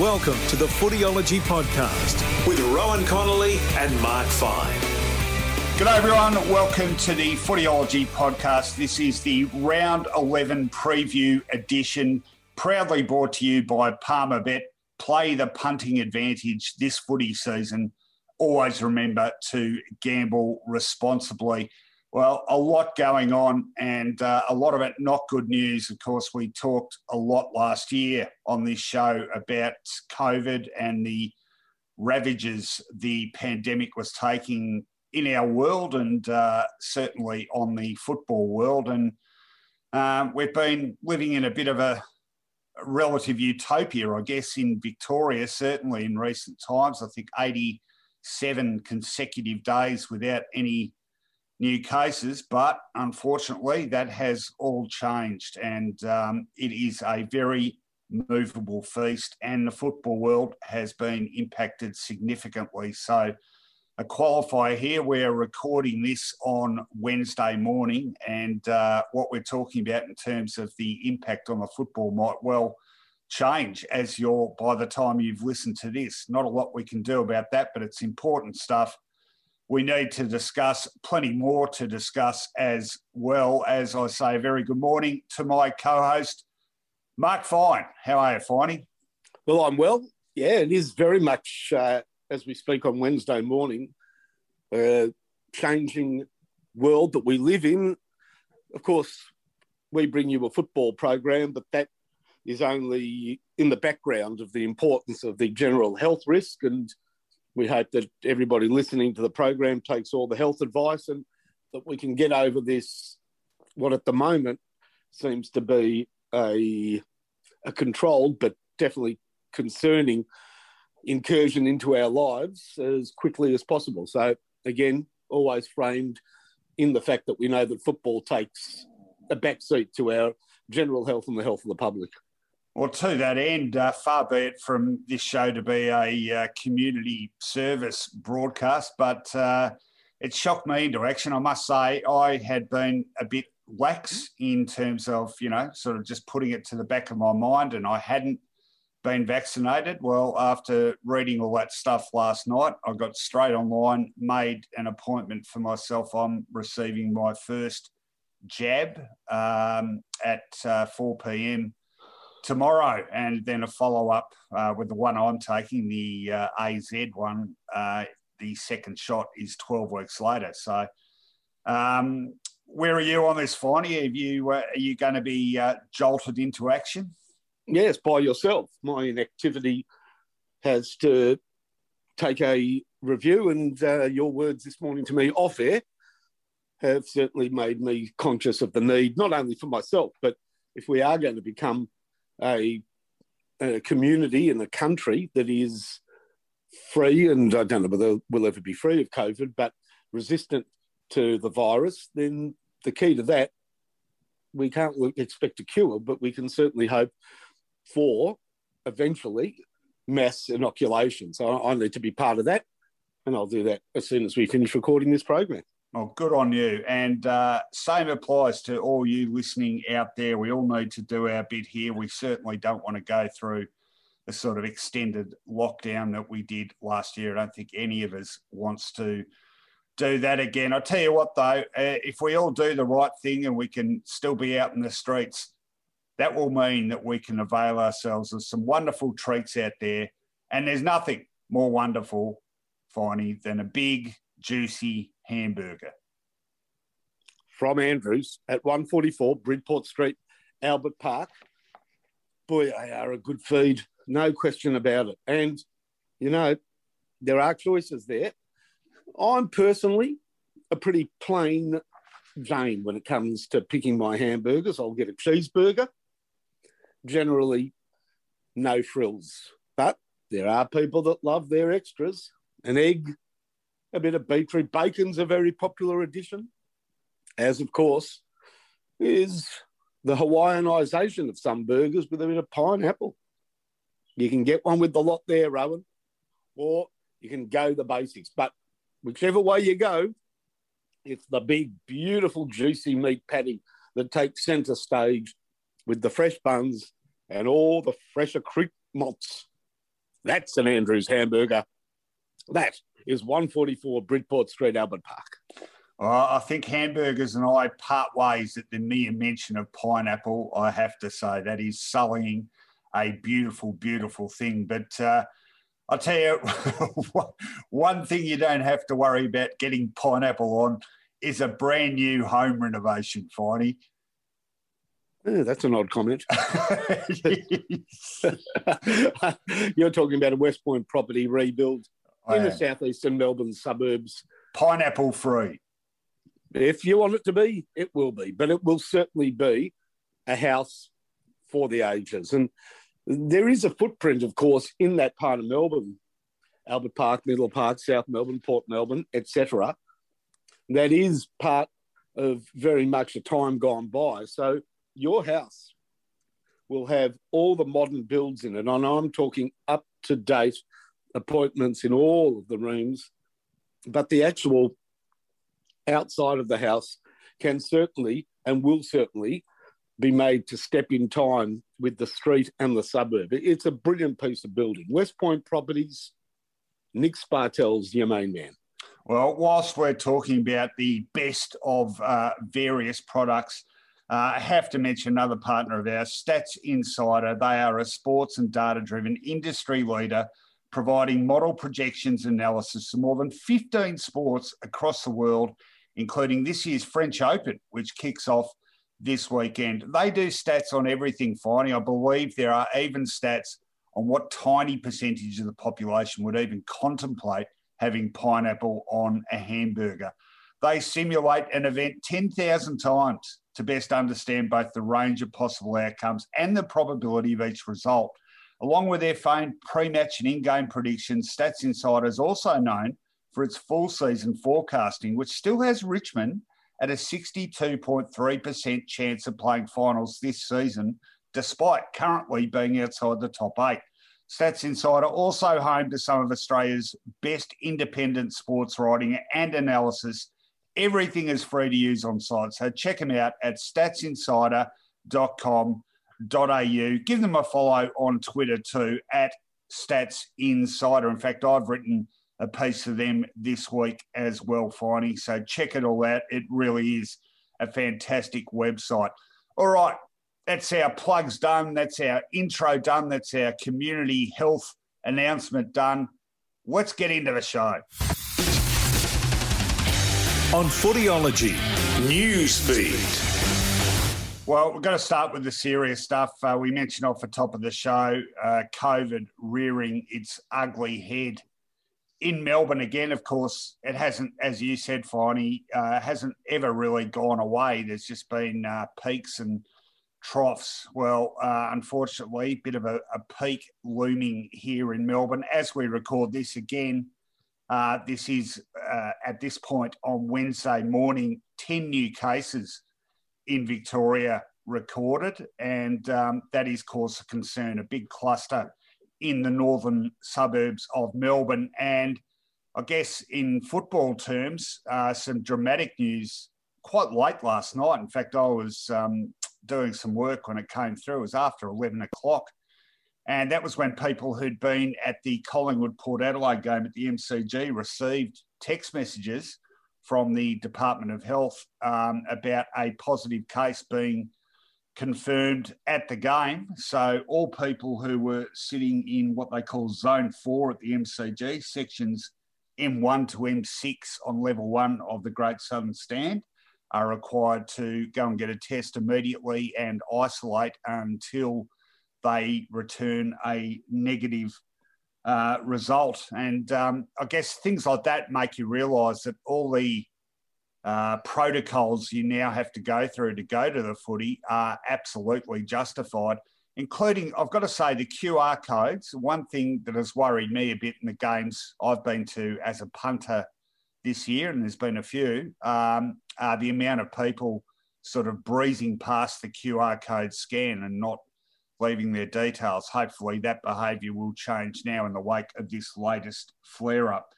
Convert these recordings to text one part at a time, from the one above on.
Welcome to the Footyology Podcast with Rowan Connolly and Mark Fine. G'day everyone, welcome to the Footyology Podcast. This is the Round 11 preview edition, proudly brought to you by Palmer Bet. Play the punting advantage this footy season. Always remember to gamble responsibly. Well, a lot going on, and uh, a lot of it not good news. Of course, we talked a lot last year on this show about COVID and the ravages the pandemic was taking in our world and uh, certainly on the football world. And um, we've been living in a bit of a relative utopia, I guess, in Victoria, certainly in recent times. I think 87 consecutive days without any new cases, but unfortunately, that has all changed, and um, it is a very movable feast, and the football world has been impacted significantly. So, a qualifier here, we're recording this on Wednesday morning, and uh, what we're talking about in terms of the impact on the football might well change as you're by the time you've listened to this. Not a lot we can do about that, but it's important stuff we need to discuss plenty more to discuss as well. As I say, very good morning to my co host, Mark Fine. How are you, Finey? Well, I'm well. Yeah, it is very much uh, as we speak on Wednesday morning, changing world that we live in. Of course, we bring you a football program, but that is only in the background of the importance of the general health risk and we hope that everybody listening to the program takes all the health advice and that we can get over this, what at the moment seems to be a, a controlled but definitely concerning incursion into our lives as quickly as possible. So, again, always framed in the fact that we know that football takes a backseat to our general health and the health of the public. Well, to that end, uh, far be it from this show to be a uh, community service broadcast, but uh, it shocked me into action. I must say, I had been a bit lax in terms of, you know, sort of just putting it to the back of my mind, and I hadn't been vaccinated. Well, after reading all that stuff last night, I got straight online, made an appointment for myself. I'm receiving my first jab um, at uh, 4 p.m tomorrow, and then a follow up uh, with the one I'm taking, the uh, AZ one. Uh, the second shot is 12 weeks later. So, um, where are you on this, Finey? Have you uh, are you going to be uh, jolted into action? Yes, by yourself. My inactivity has to take a review, and your words this morning to me off air have certainly made me conscious of the need, not only for myself, but if we are going to become a, a community in a country that is free, and I don't know whether we'll ever be free of COVID, but resistant to the virus, then the key to that, we can't expect a cure, but we can certainly hope for eventually mass inoculation. So I need to be part of that, and I'll do that as soon as we finish recording this program. Oh, good on you. And uh, same applies to all you listening out there. We all need to do our bit here. We certainly don't want to go through the sort of extended lockdown that we did last year. I don't think any of us wants to do that again. I tell you what, though, uh, if we all do the right thing and we can still be out in the streets, that will mean that we can avail ourselves of some wonderful treats out there. And there's nothing more wonderful, Finey, than a big, juicy hamburger. From Andrews at 144 Bridport Street, Albert Park. Boy, they are a good feed, no question about it. And, you know, there are choices there. I'm personally a pretty plain Jane when it comes to picking my hamburgers. I'll get a cheeseburger, generally no frills. But there are people that love their extras. An egg, a bit of beetroot. Bacon's a very popular addition, as of course is the Hawaiianization of some burgers with a bit of pineapple. You can get one with the lot there, Rowan, or you can go the basics. But whichever way you go, it's the big, beautiful, juicy meat patty that takes centre stage with the fresh buns and all the fresher creek. That's an Andrews hamburger. That is 144 Bridport Street, Albert Park. Uh, I think hamburgers and I part ways at the mere mention of pineapple. I have to say that is sullying a beautiful, beautiful thing. But uh, I'll tell you, one thing you don't have to worry about getting pineapple on is a brand new home renovation, Finey. Yeah, that's an odd comment. You're talking about a West Point property rebuild Oh, in the southeastern Melbourne suburbs. Pineapple free. If you want it to be, it will be, but it will certainly be a house for the ages. And there is a footprint, of course, in that part of Melbourne, Albert Park, Middle Park, South Melbourne, Port Melbourne, etc. That is part of very much a time gone by. So your house will have all the modern builds in it, and I'm talking up to date appointments in all of the rooms, but the actual outside of the house can certainly and will certainly be made to step in time with the street and the suburb. It's a brilliant piece of building. West Point Properties, Nick Spartel's your main man. Well, whilst we're talking about the best of uh, various products, uh, I have to mention another partner of ours, Stats Insider. They are a sports and data driven industry leader providing model projections analysis to more than 15 sports across the world including this year's French Open, which kicks off this weekend. They do stats on everything, Finey. I believe there are even stats on what tiny percentage of the population would even contemplate having pineapple on a hamburger. They simulate an event 10,000 times to best understand both the range of possible outcomes and the probability of each result. Along with their famed pre match and in game predictions, Stats Insider is also known for its full season forecasting, which still has Richmond at a 62.3% chance of playing finals this season, despite currently being outside the top eight. Stats Insider also home to some of Australia's best independent sports writing and analysis. Everything is free to use on site. So check them out at statsinsider.com.au. Give them a follow on Twitter too at Stats Insider. In fact, I've written a piece of them this week as well, Finey. So check it all out. It really is a fantastic website. All right, that's our plugs done. That's our intro done. That's our community health announcement done. Let's get into the show. On Footyology Newsfeed. Well, we're going to start with the serious stuff. Uh, we mentioned off the top of the show uh, COVID rearing its ugly head in Melbourne again, of course, it hasn't, as you said, Finey, uh, hasn't ever really gone away. There's just been uh, peaks and troughs. Well, uh, unfortunately, a bit of a, a, peak looming here in Melbourne as we record this again. Uh, this is at this point on Wednesday morning, 10 new cases in Victoria recorded, and um, that is cause of concern, a big cluster in the northern suburbs of Melbourne. And I guess in football terms, uh, some dramatic news quite late last night. In fact, I was um, doing some work when it came through. It was after 11 o'clock. And that was when people who'd been at the Collingwood Port Adelaide game at the MCG received text messages from the Department of Health um, about a positive case being confirmed at the game. So all people who were sitting in what they call zone four at the MCG, sections M1 to M6 on level one of the Great Southern Stand, are required to go and get a test immediately and isolate until they return a negative uh, result. And um, I guess things like that make you realise that all the uh, protocols you now have to go through to go to the footy are absolutely justified. including, I've got to say, the QR codes. One thing that has worried me a bit in the games I've been to as a punter this year, and there's been a few, um, are the amount of people sort of breezing past the QR code scan and not leaving their details. Hopefully, that behaviour will change now in the wake of this latest flare up.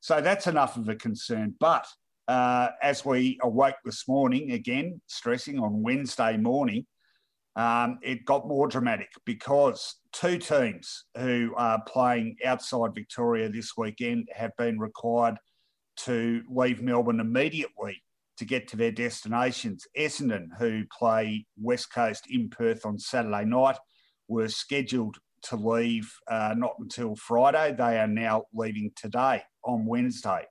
So that's enough of a concern. But uh, as we awoke this morning, again, stressing on Wednesday morning, um, it got more dramatic because two teams who are playing outside Victoria this weekend have been required to leave Melbourne immediately to get to their destinations. Essendon, who play West Coast in Perth on Saturday night, were scheduled to leave uh, not until Friday. They are now leaving today on Wednesday,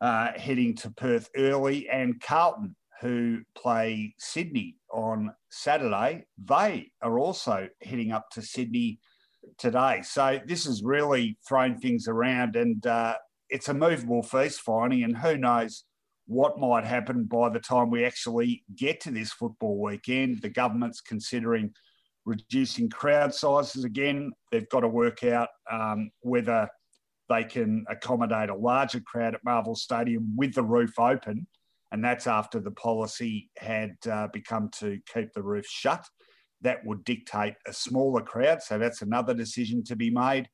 uh, heading to Perth early. And Carlton, who play Sydney on Saturday, they are also heading up to Sydney today. So this has really thrown things around, and uh, it's a movable feast Finey, and who knows what might happen by the time we actually get to this football weekend. The government's considering reducing crowd sizes again. They've got to work out um, whether they can accommodate a larger crowd at Marvel Stadium with the roof open. And that's after the policy had uh, become to keep the roof shut. That would dictate a smaller crowd. So that's another decision to be made.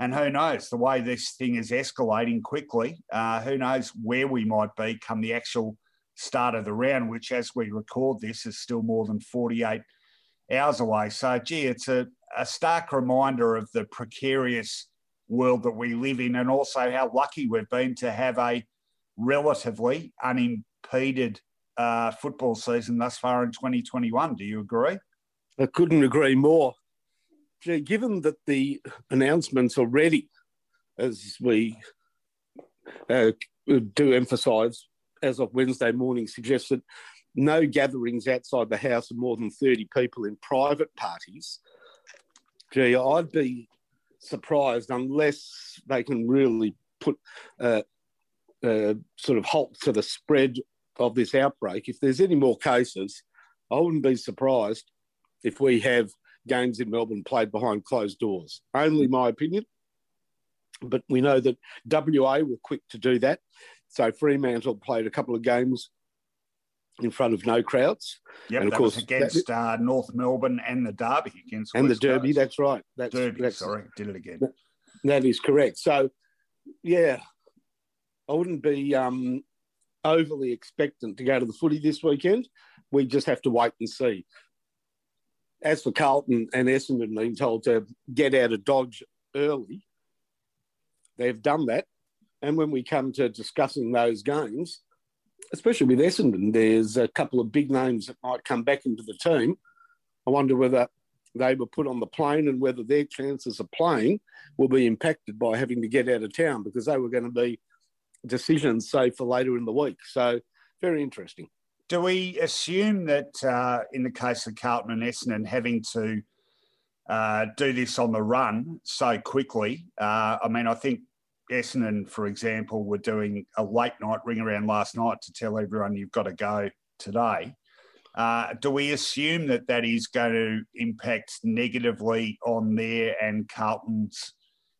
And who knows, the way this thing is escalating quickly, uh, who knows where we might be come the actual start of the round, which, as we record this, is still more than 48 hours away. So, gee, it's a, a stark reminder of the precarious world that we live in and also how lucky we've been to have a relatively unimpeded uh, football season thus far in 2021. Do you agree? I couldn't agree more given that the announcements already, as we uh, do emphasise, as of Wednesday morning, suggest that no gatherings outside the house of more than 30 people in private parties. Gee, I'd be surprised unless they can really put uh, uh, sort of halt to the spread of this outbreak. If there's any more cases, I wouldn't be surprised if we have games in Melbourne played behind closed doors. Only my opinion. But we know that WA were quick to do that. So Fremantle played a couple of games in front of no crowds. Yeah, and of course against that, uh, North Melbourne and the Derby against and West the Derby. Coast. That's right. That's, Derby. That's, sorry, did it again. That, that is correct. So, yeah, I wouldn't be um, overly expectant to go to the footy this weekend. We just have to wait and see as for Carlton and Essendon being told to get out of Dodge early, they've done that. And when we come to discussing those games, especially with Essendon, there's a couple of big names that might come back into the team. I wonder whether they were put on the plane and whether their chances of playing will be impacted by having to get out of town because they were going to be decisions, say, for later in the week. So, very interesting do we assume that uh, in the case of Carlton and Essendon having to uh, do this on the run so quickly? Uh, I mean, I think Essendon, for example, were doing a late night ring around last night to tell everyone you've got to go today. Uh, do we assume that that is going to impact negatively on their and Carlton's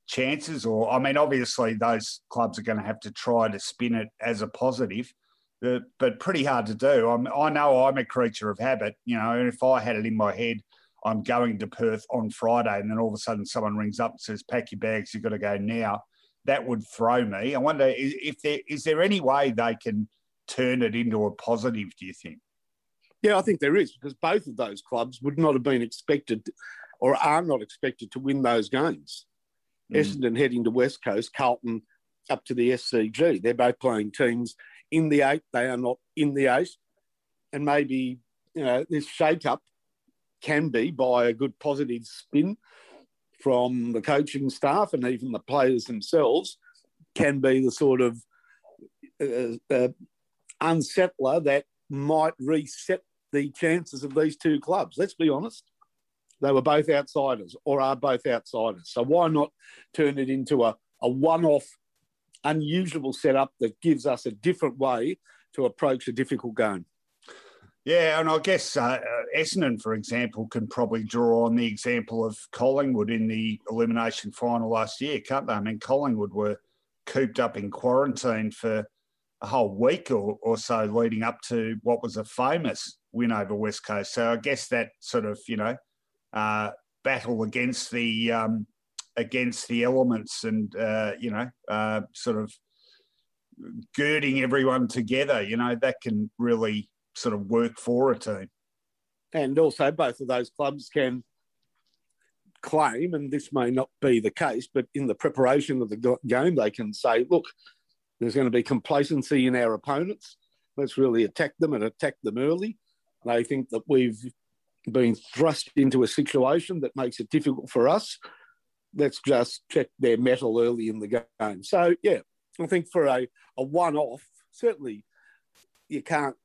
chances? Or, I mean, obviously, those clubs are going to have to try to spin it as a positive but, but pretty hard to do. I'm, I know I'm a creature of habit, you know, and if I had it in my head, I'm going to Perth on Friday, and then all of a sudden someone rings up and says, "Pack your bags, you've got to go now." That would throw me. I wonder if there is there any way they can turn it into a positive. Do you think? Yeah, I think there is because both of those clubs would not have been expected, or are not expected to win those games. Mm. Essendon heading to West Coast, Carlton up to the SCG. They're both playing teams in the eight. They are not in the eight. And maybe, you know, this shake up can be by a good positive spin from the coaching staff and even the players themselves can be the sort of uh, uh, unsettler that might reset the chances of these two clubs. Let's be honest. They were both outsiders or are both outsiders. So why not turn it into a, a one off unusual setup that gives us a different way to approach a difficult game. Yeah, and I guess uh, uh, Essendon, for example, can probably draw on the example of Collingwood in the elimination final last year, can't they? I mean, Collingwood were cooped up in quarantine for a whole week or, or so leading up to what was a famous win over West Coast. So I guess that sort of, you know, uh, battle against the um, against the elements and uh, you know, uh, sort of girding everyone together, you know, that can really sort of work for a team. And also, both of those clubs can claim, and this may not be the case, but in the preparation of the game, they can say, look, there's going to be complacency in our opponents. Let's really attack them and attack them early. They think that we've been thrust into a situation that makes it difficult for us. Let's just check their mettle early in the game. So, yeah, I think for a, a one off, certainly you can't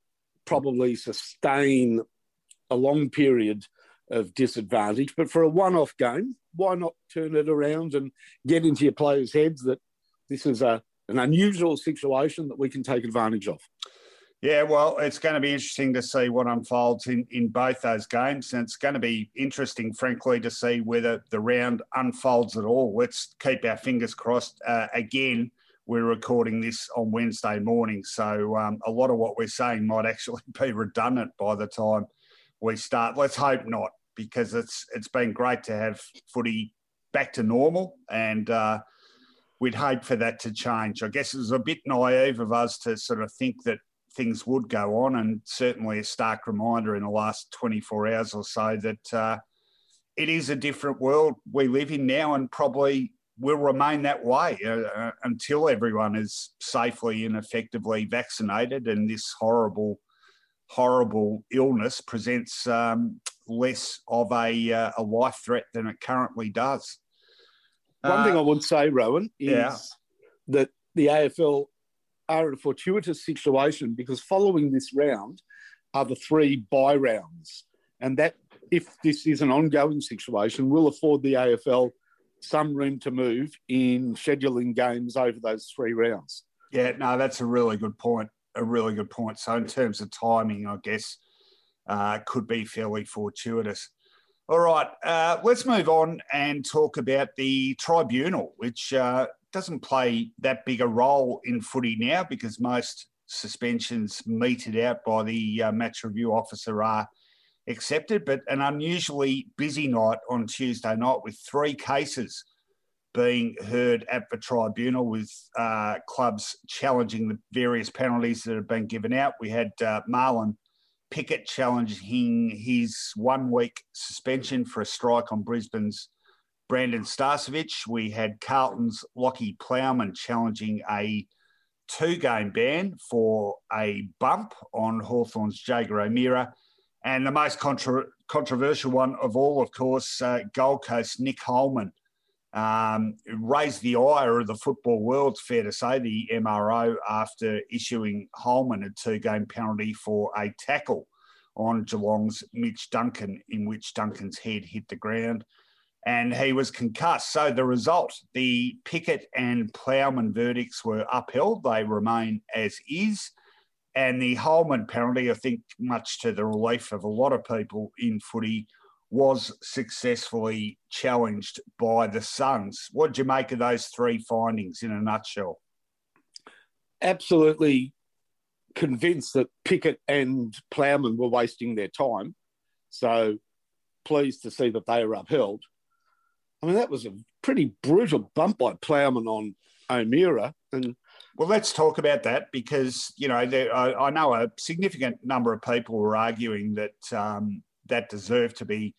probably sustain a long period of disadvantage. But for a one off game, why not turn it around and get into your players' heads that this is a, an unusual situation that we can take advantage of? Yeah, well, it's going to be interesting to see what unfolds in, in both those games. And it's going to be interesting, frankly, to see whether the round unfolds at all. Let's keep our fingers crossed. Uh, again, we're recording this on Wednesday morning. So um, a lot of what we're saying might actually be redundant by the time we start. Let's hope not, because it's it's been great to have footy back to normal, and uh, we'd hope for that to change. I guess it was a bit naive of us to sort of think that things would go on, and certainly a stark reminder in the last 24 hours or so that uh, it is a different world we live in now, and probably will remain that way uh, uh, until everyone is safely and effectively vaccinated and this horrible, horrible illness presents um, less of a, uh, a life threat than it currently does. One thing I would say, Rowan, is yeah. that the AFL are a fortuitous situation because following this round are the three bye rounds. And that, if this is an ongoing situation, will afford the AFL – some room to move in scheduling games over those three rounds. Yeah, no, that's a really good point. A really good point. So, in terms of timing, I guess uh, could be fairly fortuitous. All right, uh, let's move on and talk about the tribunal, which uh, doesn't play that big a role in footy now because most suspensions meted out by the uh, match review officer are accepted, but an unusually busy night on Tuesday night with three cases being heard at the tribunal with uh, clubs challenging the various penalties that have been given out. We had uh, Marlon Pickett challenging his one week suspension for a strike on Brisbane's Brandon Starcevich. We had Carlton's Lachie Plowman challenging a two game ban for a bump on Hawthorn's Jaeger O'Meara. And the most contra- controversial one of all, of course, uh, Gold Coast Nick Holman um, raised the ire of the football world, fair to say, the MRO, after issuing Holman a two game penalty for a tackle on Geelong's Mitch Duncan, in which Duncan's head hit the ground and he was concussed. So the result, the Pickett and Plowman verdicts were upheld. They remain as is. And the Holman penalty, I think, much to the relief of a lot of people in footy, was successfully challenged by the Suns. What did you make of those three findings in a nutshell? Absolutely convinced that Pickett and Plowman were wasting their time. So pleased to see that they were upheld. I mean, that was a pretty brutal bump by Plowman on O'Meara. And well, let's talk about that because you know there, I, I, know a significant number of people were arguing that um, that deserved to be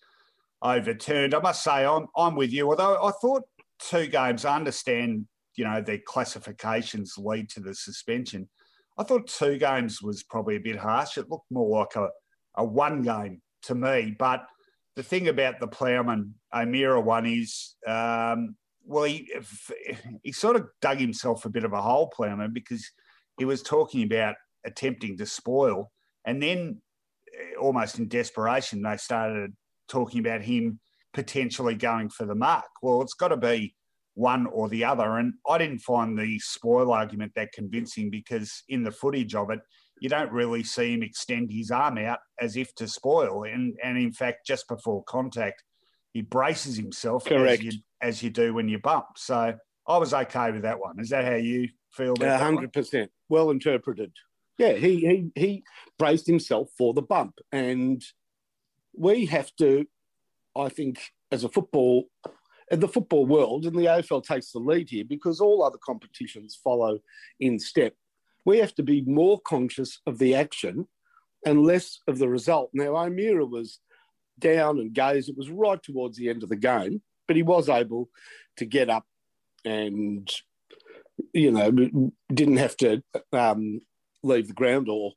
overturned. I must say I'm I'm with you. Although I thought two games, I understand you know their classifications lead to the suspension. I thought two games was probably a bit harsh. It looked more like a, a one game to me. But the thing about the Plowman O'Meara one is um, well, he he sort of dug himself a bit of a hole, Plowman, because he was talking about attempting to spoil, and then eh, almost in desperation, they started talking about him potentially going for the mark. Well, it's got to be one or the other, and I didn't find the spoil argument that convincing because in the footage of it, you don't really see him extend his arm out as if to spoil. And, and in fact, just before contact, he braces himself Correct. As, you, as you do when you bump. So I was okay with that one. Is that how you feel? About hundred percent. Well interpreted. Yeah, he he he braced himself for the bump, and we have to, I think, as a football, in the football world, and the AFL takes the lead here because all other competitions follow in step. We have to be more conscious of the action and less of the result. Now, O'Meara was down and gaze. It was right towards the end of the game, but he was able to get up and, you know, didn't have to um, leave the ground or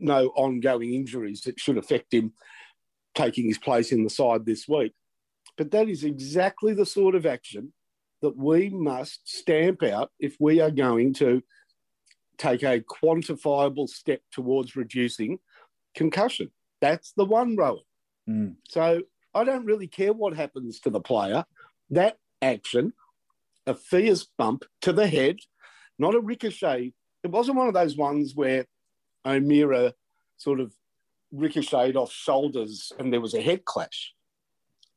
no ongoing injuries that should affect him taking his place in the side this week. But that is exactly the sort of action that we must stamp out if we are going to take a quantifiable step towards reducing concussion. That's the one, Rowan. Mm. So I don't really care what happens to the player. That action, a fierce bump to the head, not a ricochet. It wasn't one of those ones where O'Meara sort of ricocheted off shoulders and there was a head clash.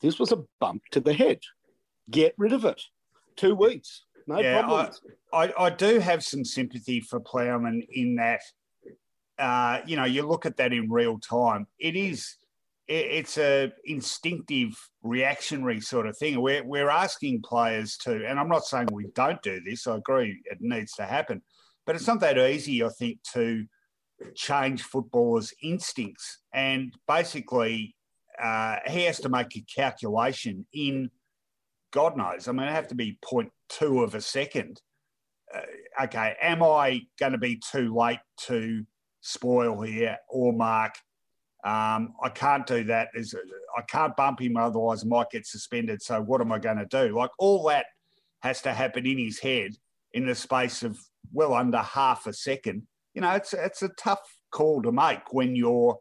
This was a bump to the head. Get rid of it. Two weeks. No Yeah, problems. I, I do have some sympathy for Plowman in that, uh, you know, you look at that in real time. It is, it's a instinctive, reactionary sort of thing. We're we're asking players to, and I'm not saying we don't do this. I agree, it needs to happen, but it's not that easy. I think to change footballers' instincts, and basically, uh, he has to make a calculation in. God knows. I mean, it have to be 0.2 of a second uh, okay, am I going to be too late to spoil here or mark? Um, I can't do that. There's, I can't bump him, otherwise I might get suspended. So what am I going to do? Like all that has to happen in his head in the space of well under half a second. You know, it's it's a tough call to make when your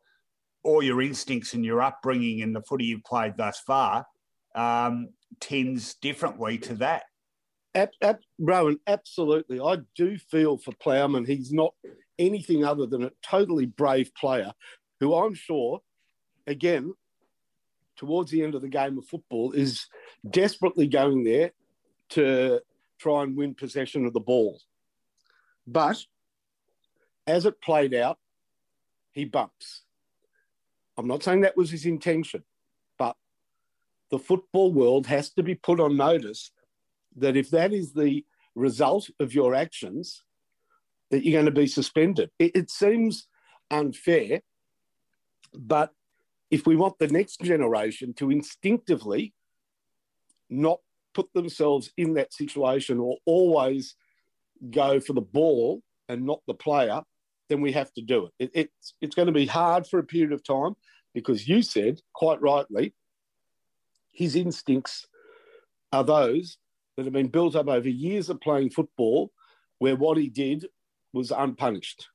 all your instincts and your upbringing and the footy you've played thus far um, tends differently to that. Ab, ab, Rowan, absolutely. I do feel for Plowman. He's not anything other than a totally brave player who I'm sure, again, towards the end of the game of football, is desperately going there to try and win possession of the ball. But as it played out, he bumps. I'm not saying that was his intention, but the football world has to be put on notice that if that is the result of your actions, that you're going to be suspended. It, it, seems unfair, but if we want the next generation to instinctively not put themselves in that situation or always go for the ball and not the player, then we have to do it. it it's, it's going to be hard for a period of time because you said, quite rightly, his instincts are those that have been built up over years of playing football where what he did was unpunished.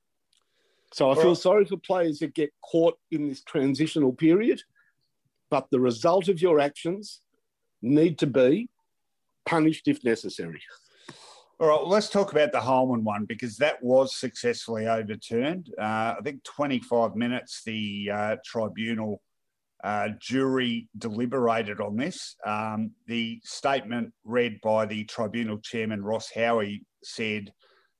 So I feel Well- sorry for players that get caught in this transitional period, but the result of your actions need to be punished if necessary. All right, well, let's talk about the Holman one because that was successfully overturned. Uh, I think 25 minutes the uh, tribunal uh, jury deliberated on this. Um, the statement read by the tribunal chairman, Ross Howie, said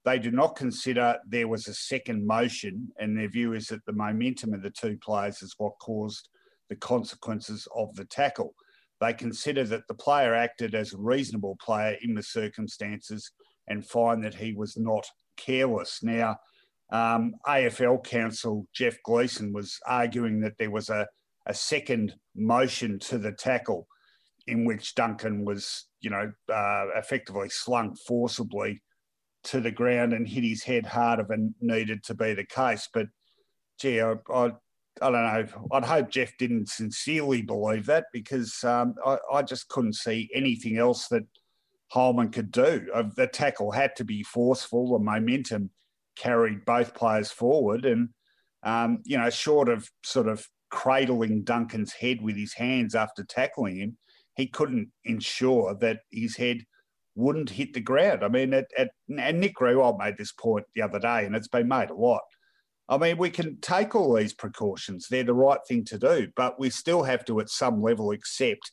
they do not consider there was a second motion, and their view is that the momentum of the two players is what caused the consequences of the tackle. They consider that the player acted as a reasonable player in the circumstances and find that he was not careless. Now, um, AFL counsel Jeff Gleeson was arguing that there was a, a second motion to the tackle in which Duncan was, you know, uh, effectively slung forcibly to the ground and hit his head harder than needed to be the case. But, gee, I, I, I don't know. I'd hope Jeff didn't sincerely believe that because um, I, I just couldn't see anything else that Holman could do. Uh, The tackle had to be forceful. The momentum carried both players forward, and um, you know, short of sort of cradling Duncan's head with his hands after tackling him, he couldn't ensure that his head wouldn't hit the ground. I mean, at, at, and Nick Riewoldt made this point the other day, and it's been made a lot. I mean, we can take all these precautions. They're the right thing to do, but we still have to, at some level, accept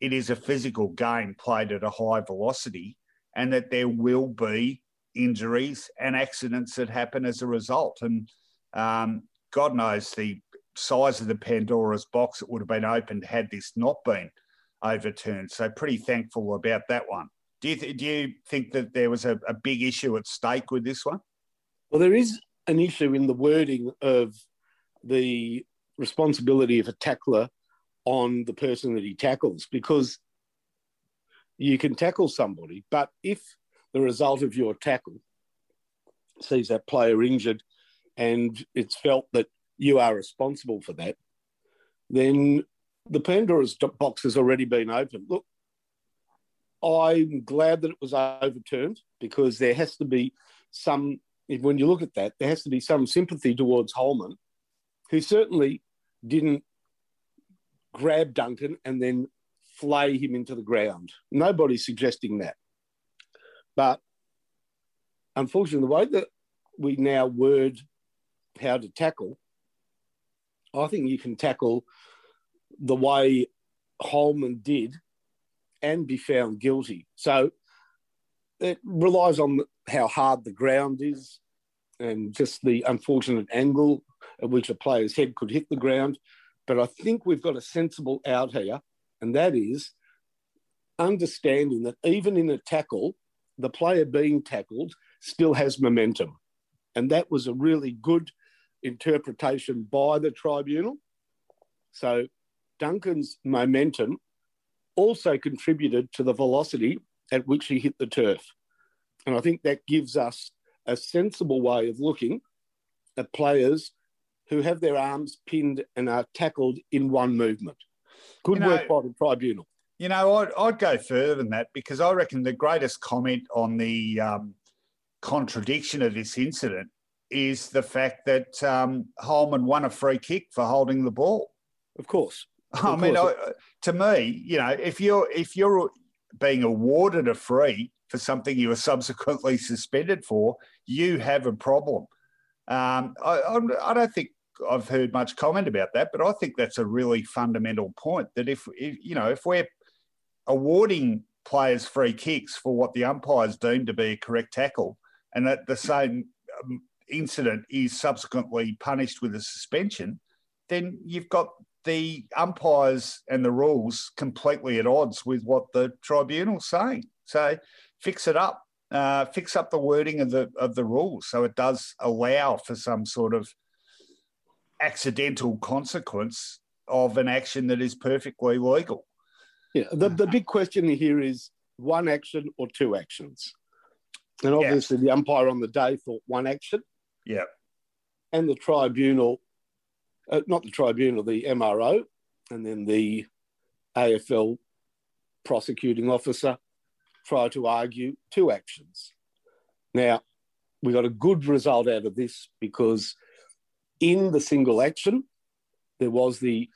it is a physical game played at a high velocity and that there will be injuries and accidents that happen as a result. And um, God knows the size of the Pandora's box that would have been opened had this not been overturned. So, pretty thankful about that one. Do you, th- do you think that there was a, a big issue at stake with this one? Well, there is an issue in the wording of the responsibility of a tackler on the person that he tackles because you can tackle somebody, but if the result of your tackle sees that player injured and it's felt that you are responsible for that, then the Pandora's box has already been opened. Look, I'm glad that it was overturned because there has to be some, when you look at that, there has to be some sympathy towards Holman, who certainly didn't grab Duncan and then flay him into the ground. Nobody's suggesting that. But unfortunately, the way that we now word how to tackle, I think you can tackle the way Holman did and be found guilty. So it relies on how hard the ground is and just the unfortunate angle at which a player's head could hit the ground. But I think we've got a sensible out here, and that is understanding that even in a tackle, the player being tackled still has momentum. And that was a really good interpretation by the tribunal. So Duncan's momentum also contributed to the velocity at which he hit the turf. And I think that gives us a sensible way of looking at players who have their arms pinned and are tackled in one movement. Good you know, work by the tribunal. You know, I'd, I'd, go further than that because I reckon the greatest comment on the um, contradiction of this incident is the fact that um, Holman won a free kick for holding the ball. Of course. I mean, I, to me, you know, if you're if you're being awarded a free for something you were subsequently suspended for, you have a problem. Um, I, I, don't think I've heard much comment about that, but I think that's a really fundamental point. That if, if you know if we're awarding players free kicks for what the umpires deem to be a correct tackle, and that the same um, incident is subsequently punished with a suspension, then you've got the umpires and the rules completely at odds with what the tribunal's saying. So fix it up, uh, fix up the wording of the of the rules so it does allow for some sort of accidental consequence of an action that is perfectly legal. Yeah, the, the big question here is one action or two actions. And obviously, yeah. the umpire on the day thought one action. Yeah. And the tribunal, uh, not the tribunal, the MRO, and then the AFL prosecuting officer try to argue two actions. Now, we got a good result out of this because in the single action, there was the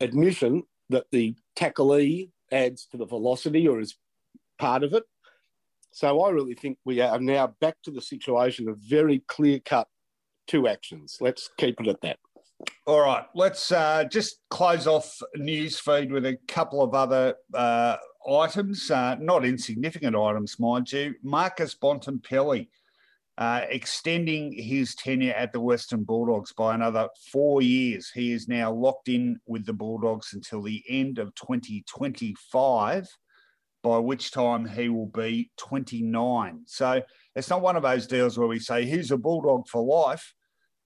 admission that the tacklee adds to the velocity or is part of it. So I really think we are now back to the situation of very clear cut two actions. Let's keep it at that. All right, let's uh, just close off news feed with a couple of other uh, items, uh, not insignificant items, mind you. Marcus Bontempelli uh, extending his tenure at the Western Bulldogs by another four years. He is now locked in with the Bulldogs until the end of 2025 by which time he will be 29. So it's not one of those deals where we say he's a bulldog for life,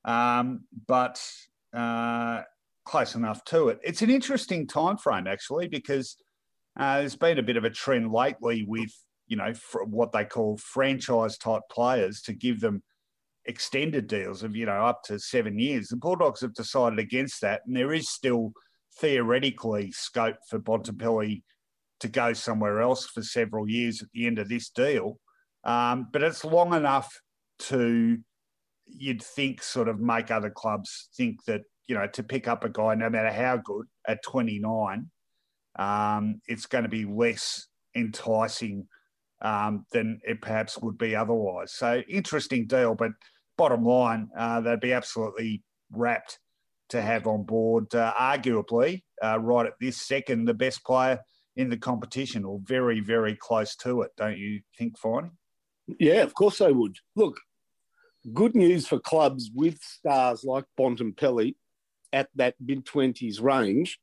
um, but uh, close enough to it. It's an interesting time frame actually because uh, there's been a bit of a trend lately with you know what they call franchise type players to give them extended deals of you know up to seven years. The Bulldogs have decided against that, and there is still theoretically scope for Bontempelli to go somewhere else for several years at the end of this deal. Um, but it's long enough to, you'd think, sort of make other clubs think that, you know, to pick up a guy, no matter how good, at 29, um, it's going to be less enticing um, than it perhaps would be otherwise. So interesting deal. But bottom line, uh, they'd be absolutely rapt to have on board, uh, arguably, uh, right at this second, the best player in the competition, or very, very close to it, don't you think, Finey? Yeah, of course they would. Look, good news for clubs with stars like Bontempelli at that mid 20s range,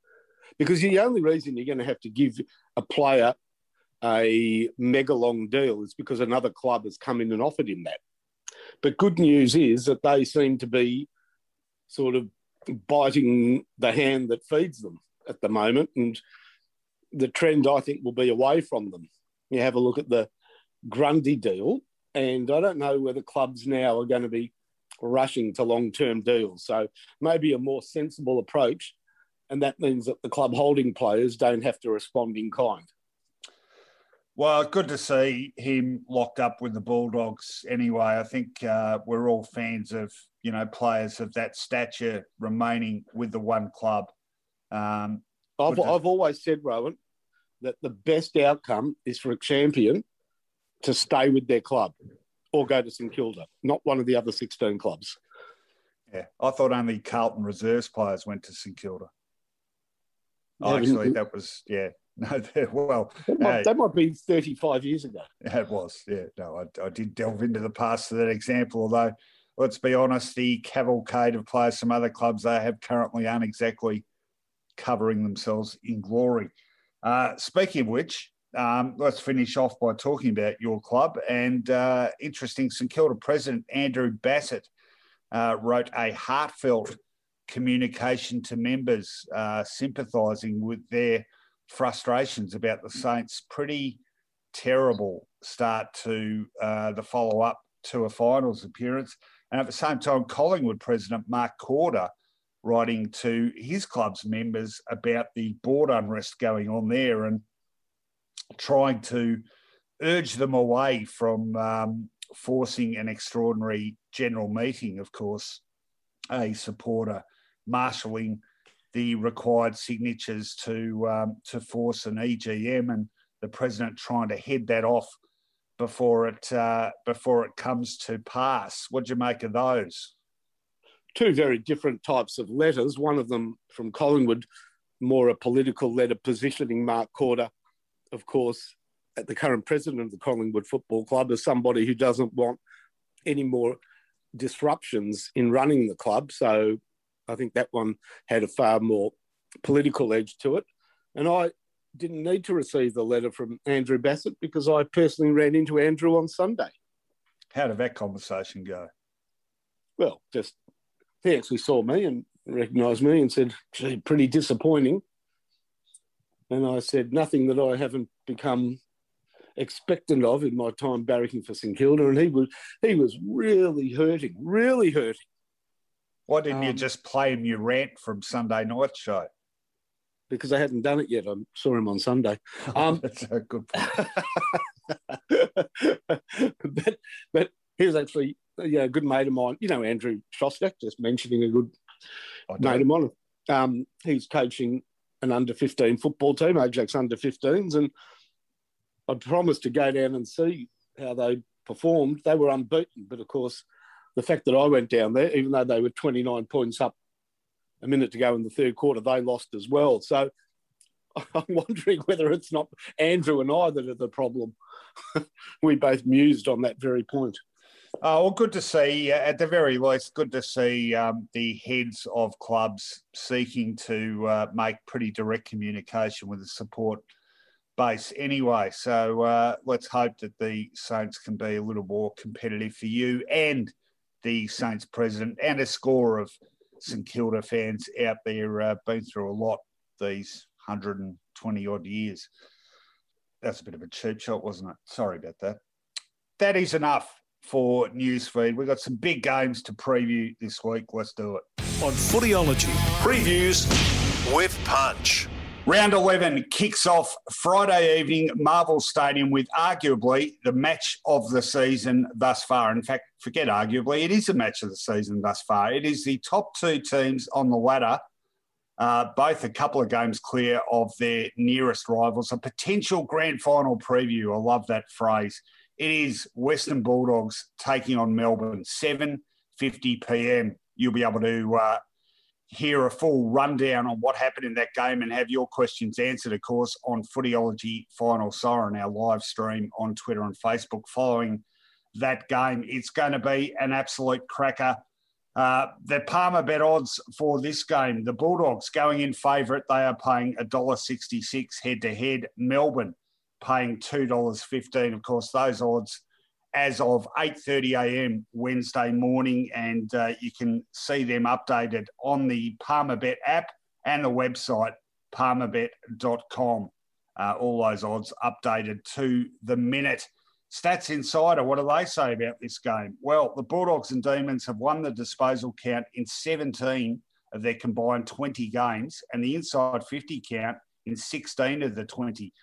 because the only reason you're going to have to give a player a mega long deal is because another club has come in and offered him that. But good news is that they seem to be sort of biting the hand that feeds them at the moment. And the trend, I think, will be away from them. You have a look at the Grundy deal, and I don't know whether clubs now are going to be rushing to long term deals. So maybe a more sensible approach. And that means that the club holding players don't have to respond in kind. Well, good to see him locked up with the Bulldogs. Anyway, I think uh, we're all fans of you know players of that stature remaining with the one club. Um, I've. I've always said, Rowan, that the best outcome is for a champion to stay with their club or go to St Kilda, not one of the other 16 clubs. Yeah, I thought only Carlton reserves players went to St Kilda. Yeah, Actually, that was yeah. No, well, that might, that might, be 35 years ago. It was, yeah. No, I, I did delve into the past of that example, although let's be honest, the cavalcade of players from other clubs they have currently aren't exactly covering themselves in glory. Uh, speaking of which, um, let's finish off by talking about your club. And uh, interesting, St Kilda president Andrew Bassett uh, wrote a heartfelt communication to members uh, sympathising with their frustrations about the Saints' pretty terrible start to uh, the follow up to a finals appearance. And at the same time, Collingwood president Mark Korda writing to his club's members about the board unrest going on there and trying to urge them away from um, forcing an extraordinary general meeting, of course, a supporter marshalling the required signatures to um, to force an EGM, and the president trying to head that off before it uh, before it comes to pass. What do you make of those? Two very different types of letters. One of them from Collingwood, more a political letter positioning Mark Korda, of course, at the current president of the Collingwood Football Club as somebody who doesn't want any more disruptions in running the club. So I think that one had a far more political edge to it. And I didn't need to receive the letter from Andrew Bassett because I personally ran into Andrew on Sunday. How did that conversation go? Well, just he actually saw me and recognised me and said, gee, pretty disappointing. And I said, nothing that I haven't become expectant of in my time barracking for St Kilda. And he was he was really hurting, really hurting. Why didn't um, you just play him your rant from Sunday night show? Because I hadn't done it yet. I saw him on Sunday. Um, That's a good point. but, but he was actually yeah, a good mate of mine. You know, Andrew Shostak, just mentioning a good mate of mine. Um, he's coaching an under 15 football team, Ajax under 15s. And I promised to go down and see how they performed. They were unbeaten, but of course, the fact that I went down there, even though they were 29 points up a minute to go in the third quarter, they lost as well. So I'm wondering whether it's not Andrew and I that are the problem. we both mused on that very point. Oh, well, good to see, uh, at the very least, good to see um, the heads of clubs seeking to uh, make pretty direct communication with the support base anyway. So uh, let's hope that the Saints can be a little more competitive for you and the Saints president and a score of St Kilda fans out there uh, been through a lot these 120 odd years. That's a bit of a cheap shot, wasn't it? Sorry about that. That is enough for Newsfeed. We've got some big games to preview this week. Let's do it. On Footyology, previews with Punch. Round 11 kicks off Friday evening, Marvel Stadium, with arguably the match of the season thus far. In fact, forget arguably, it is a match of the season thus far. It is the top two teams on the ladder, uh, both a couple of games clear of their nearest rivals. A potential grand final preview. I love that phrase. It is Western Bulldogs taking on Melbourne, 7.50 p.m. You'll be able to uh, hear a full rundown on what happened in that game and have your questions answered, of course, on Footyology Final Siren, our live stream on Twitter and Facebook following that game. It's going to be an absolute cracker. Uh, the Palmer bet odds for this game, the Bulldogs going in favourite, they are paying $1.66 head to head. Melbourne paying $2.15. Of course, those odds as of 8:30 a.m. Wednesday morning, and uh, you can see them updated on the PalmerBet app and the website palmerbet.com. Uh, all those odds updated to the minute. Stats Insider, what do they say about this game? Well, the Bulldogs and Demons have won the disposal count in 17 of their combined 20 games, and the inside 50 count in 16 of the 20.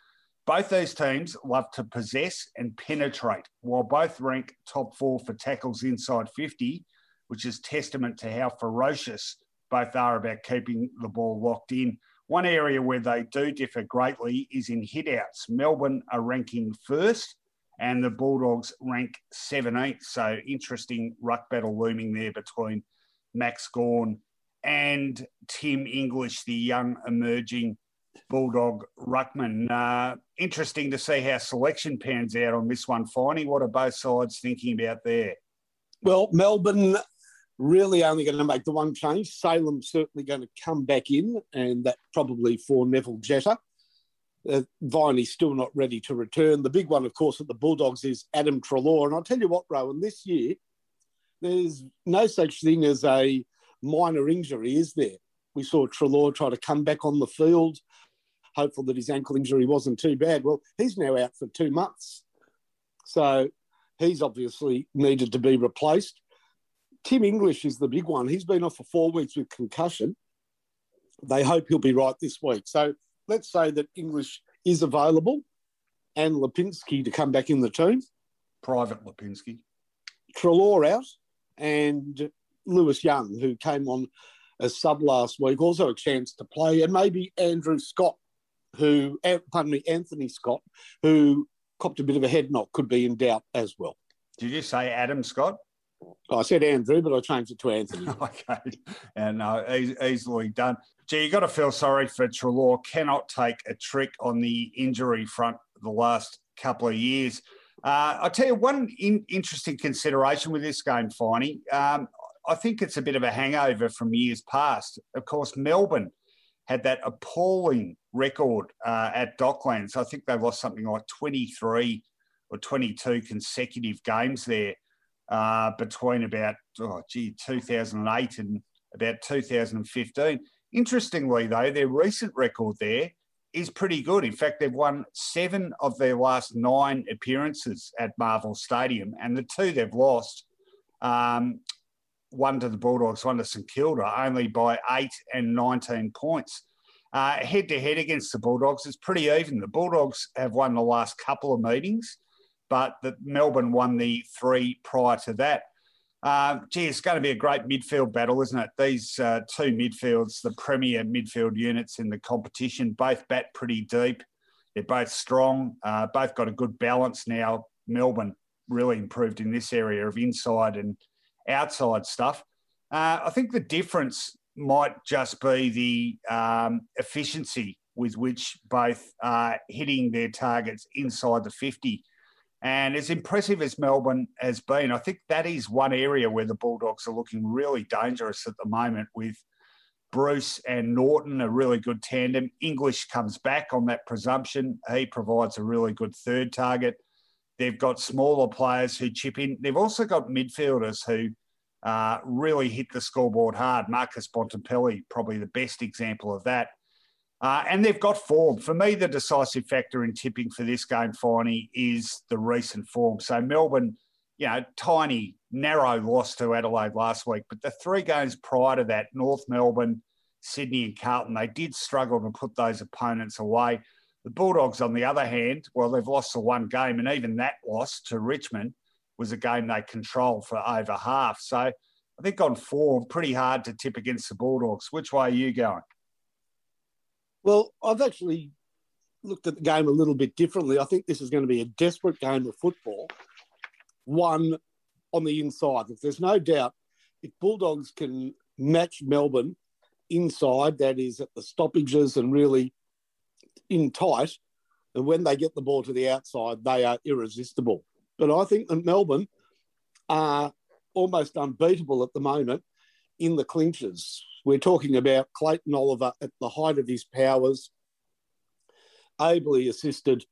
Both these teams love to possess and penetrate, while both rank top four for tackles inside 50, which is testament to how ferocious both are about keeping the ball locked in. One area where they do differ greatly is in hitouts. Melbourne are ranking first, and the Bulldogs rank 17th. So interesting ruck battle looming there between Max Gawn and Tim English, the young emerging Bulldog Ruckman. Uh, interesting to see how selection pans out on this one, Finey. What are both sides thinking about there? Well, Melbourne really only going to make the one change. Salem certainly going to come back in, and that probably for Neville Jetta. Uh, Viney's still not ready to return. The big one, of course, at the Bulldogs is Adam Treloar. And I'll tell you what, Rowan, this year, there's no such thing as a minor injury, is there? We saw Treloar try to come back on the field hopeful that his ankle injury wasn't too bad. Well, he's now out for two months. So he's obviously needed to be replaced. Tim English is the big one. He's been off for four weeks with concussion. They hope he'll be right this week. So let's say that English is available and Lipinski to come back in the team. Private Lipinski. Treloar out and Lewis Young, who came on as sub last week, also a chance to play, and maybe Andrew Scott who, pardon me, Anthony Scott, who copped a bit of a head knock, could be in doubt as well. Did you say Adam Scott? I said Andrew, but I changed it to Anthony. okay, and uh, easily done. Gee, you got to feel sorry for Treloar. Cannot take a trick on the injury front the last couple of years. Uh, I'll tell you one in, interesting consideration with this game, Finey. Um, I think it's a bit of a hangover from years past. Of course, Melbourne had that appalling record uh, at Docklands. I think they lost something like 23 or 22 consecutive games there uh, between about, oh, gee, 2008 and about 2015. Interestingly, though, their recent record there is pretty good. In fact, they've won seven of their last nine appearances at Marvel Stadium, and the two they've lost, um, one to the Bulldogs, one to St Kilda, only by eight and 19 points. Head to head against the Bulldogs, it's pretty even. The Bulldogs have won the last couple of meetings, but the Melbourne won the three prior to that. Uh, gee, it's going to be a great midfield battle, isn't it? These uh, two midfields, the premier midfield units in the competition, both bat pretty deep. They're both strong, uh, both got a good balance now. Melbourne really improved in this area of inside and outside stuff. Uh, I think the difference might just be the um, efficiency with which both are hitting their targets inside the 50. And as impressive as Melbourne has been, I think that is one area where the Bulldogs are looking really dangerous at the moment with Bruce and Norton, a really good tandem. English comes back on that presumption. He provides a really good third target. They've got smaller players who chip in. They've also got midfielders who uh, really hit the scoreboard hard. Marcus Bontempelli, probably the best example of that. Uh, and they've got form. For me, the decisive factor in tipping for this game, Finey, is the recent form. So Melbourne, you know, tiny, narrow loss to Adelaide last week, but the three games prior to that, North Melbourne, Sydney, and Carlton, they did struggle to put those opponents away. The Bulldogs, on the other hand, well, they've lost the one game, and even that loss to Richmond was a game they controlled for over half. So I think on form, pretty hard to tip against the Bulldogs. Which way are you going? Well, I've actually looked at the game a little bit differently. I think this is going to be a desperate game of football, one on the inside. If there's no doubt if Bulldogs can match Melbourne inside, that is at the stoppages and really in tight, and when they get the ball to the outside, they are irresistible. But I think that Melbourne are almost unbeatable at the moment in the clinches. We're talking about Clayton Oliver at the height of his powers, ably assisted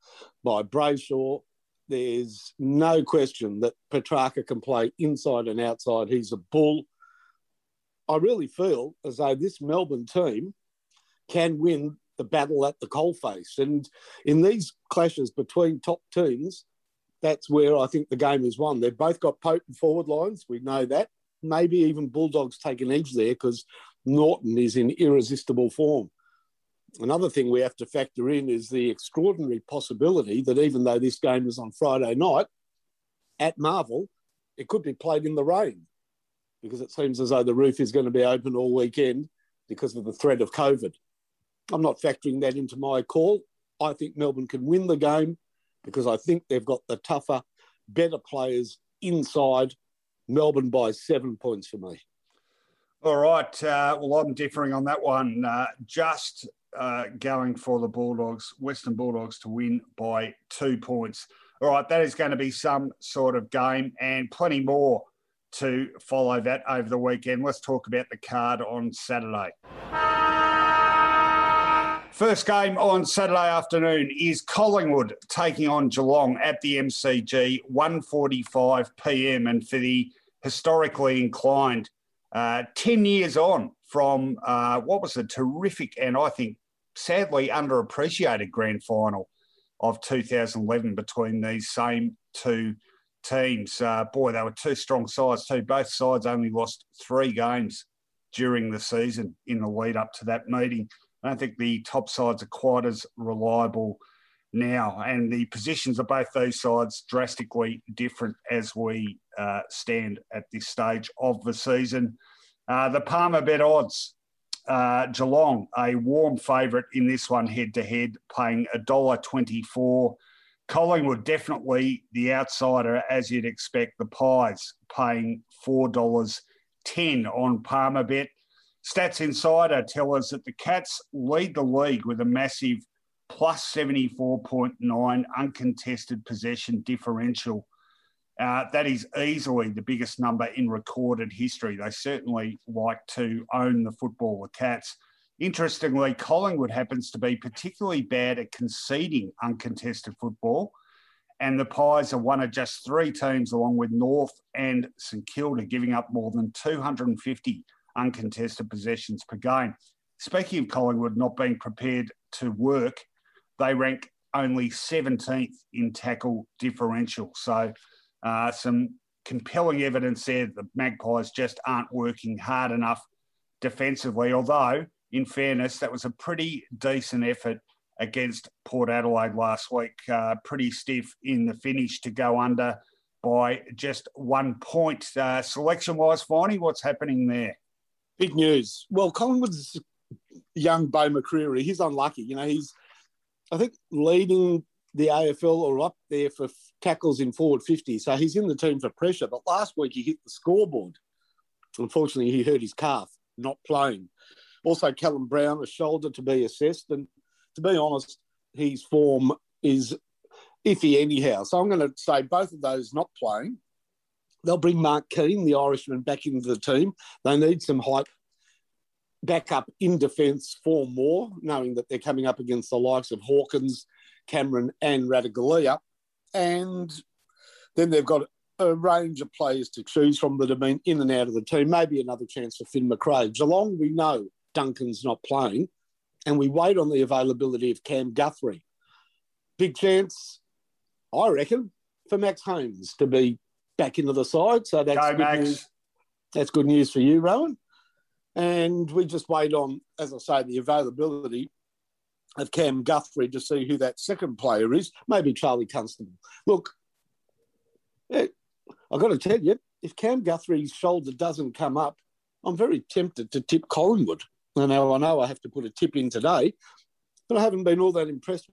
by Brayshaw. There's no question that Petracca can play inside and outside. He's a bull. I really feel as though this Melbourne team can win the battle at the coalface. And in these clashes between top teams, that's where I think the game is won. They've both got potent forward lines. We know that. Maybe even Bulldogs take an edge there because Norton is in irresistible form. Another thing we have to factor in is the extraordinary possibility that even though this game is on Friday night at Marvel, it could be played in the rain because it seems as though the roof is going to be open all weekend because of the threat of COVID. I'm not factoring that into my call. I think Melbourne can win the game because I think they've got the tougher, better players inside. Melbourne by seven points for me. All right. Uh, well, I'm differing on that one. Uh, just uh, going for the Bulldogs, Western Bulldogs, to win by two points. All right. That is going to be some sort of game and plenty more to follow that over the weekend. Let's talk about the card on Saturday. First game on Saturday afternoon is Collingwood taking on Geelong at the MCG, 1.45 p.m. And for the historically inclined, uh, 10 years on from uh, what was a terrific and I think sadly underappreciated grand final of 2011 between these same two teams. Uh, boy, they were two strong sides too. Both sides only lost three games during the season in the lead up to that meeting. I don't think the top sides are quite as reliable now, and the positions of both those sides drastically different as we uh, stand at this stage of the season. Uh, the Palmer bet odds. Uh, Geelong, a warm favourite in this one head to head, paying $1.24. Collingwood, definitely the outsider, as you'd expect. The Pies paying $4.10 on Palmer bet. Stats Insider tell us that the Cats lead the league with a massive plus 74.9 uncontested possession differential. Uh, that is easily the biggest number in recorded history. They certainly like to own the football, the Cats. Interestingly, Collingwood happens to be particularly bad at conceding uncontested football. And the Pies are one of just three teams, along with North and St Kilda, giving up more than 250 uncontested possessions per game. Speaking of Collingwood not being prepared to work, they rank only 17th in tackle differential. So, uh, some compelling evidence there that the Magpies just aren't working hard enough defensively. Although, in fairness, that was a pretty decent effort against Port Adelaide last week. Uh, pretty stiff in the finish to go under by just one point. Uh, selection wise, Finey, what's happening there? Big news. Well, Collingwood's young Beau McCreery, he's unlucky. You know, he's, I think, leading the AFL or up there for tackles in forward 50. So he's in the team for pressure. But last week he hit the scoreboard. Unfortunately, he hurt his calf, not playing. Also, Callum Brown, a shoulder to be assessed. And to be honest, his form is iffy anyhow. So I'm going to say both of those not playing. They'll bring Mark Keane, the Irishman, back into the team. They need some height back up in defence for more, knowing that they're coming up against the likes of Hawkins, Cameron, and Ratugolea. And then they've got a range of players to choose from that have been in and out of the team. Maybe another chance for Finn Macrae. Geelong, we know Duncan's not playing, and we wait on the availability of Cam Guthrie. Big chance, I reckon, for Max Holmes to be back into the side. So that's Go, good news. That's good news for you, Rowan. And we just wait on, as I say, the availability of Cam Guthrie to see who that second player is. Maybe Charlie Constable. Look, eh, I've got to tell you, if Cam Guthrie's shoulder doesn't come up, I'm very tempted to tip Collingwood. Now I know I have to put a tip in today, but I haven't been all that impressed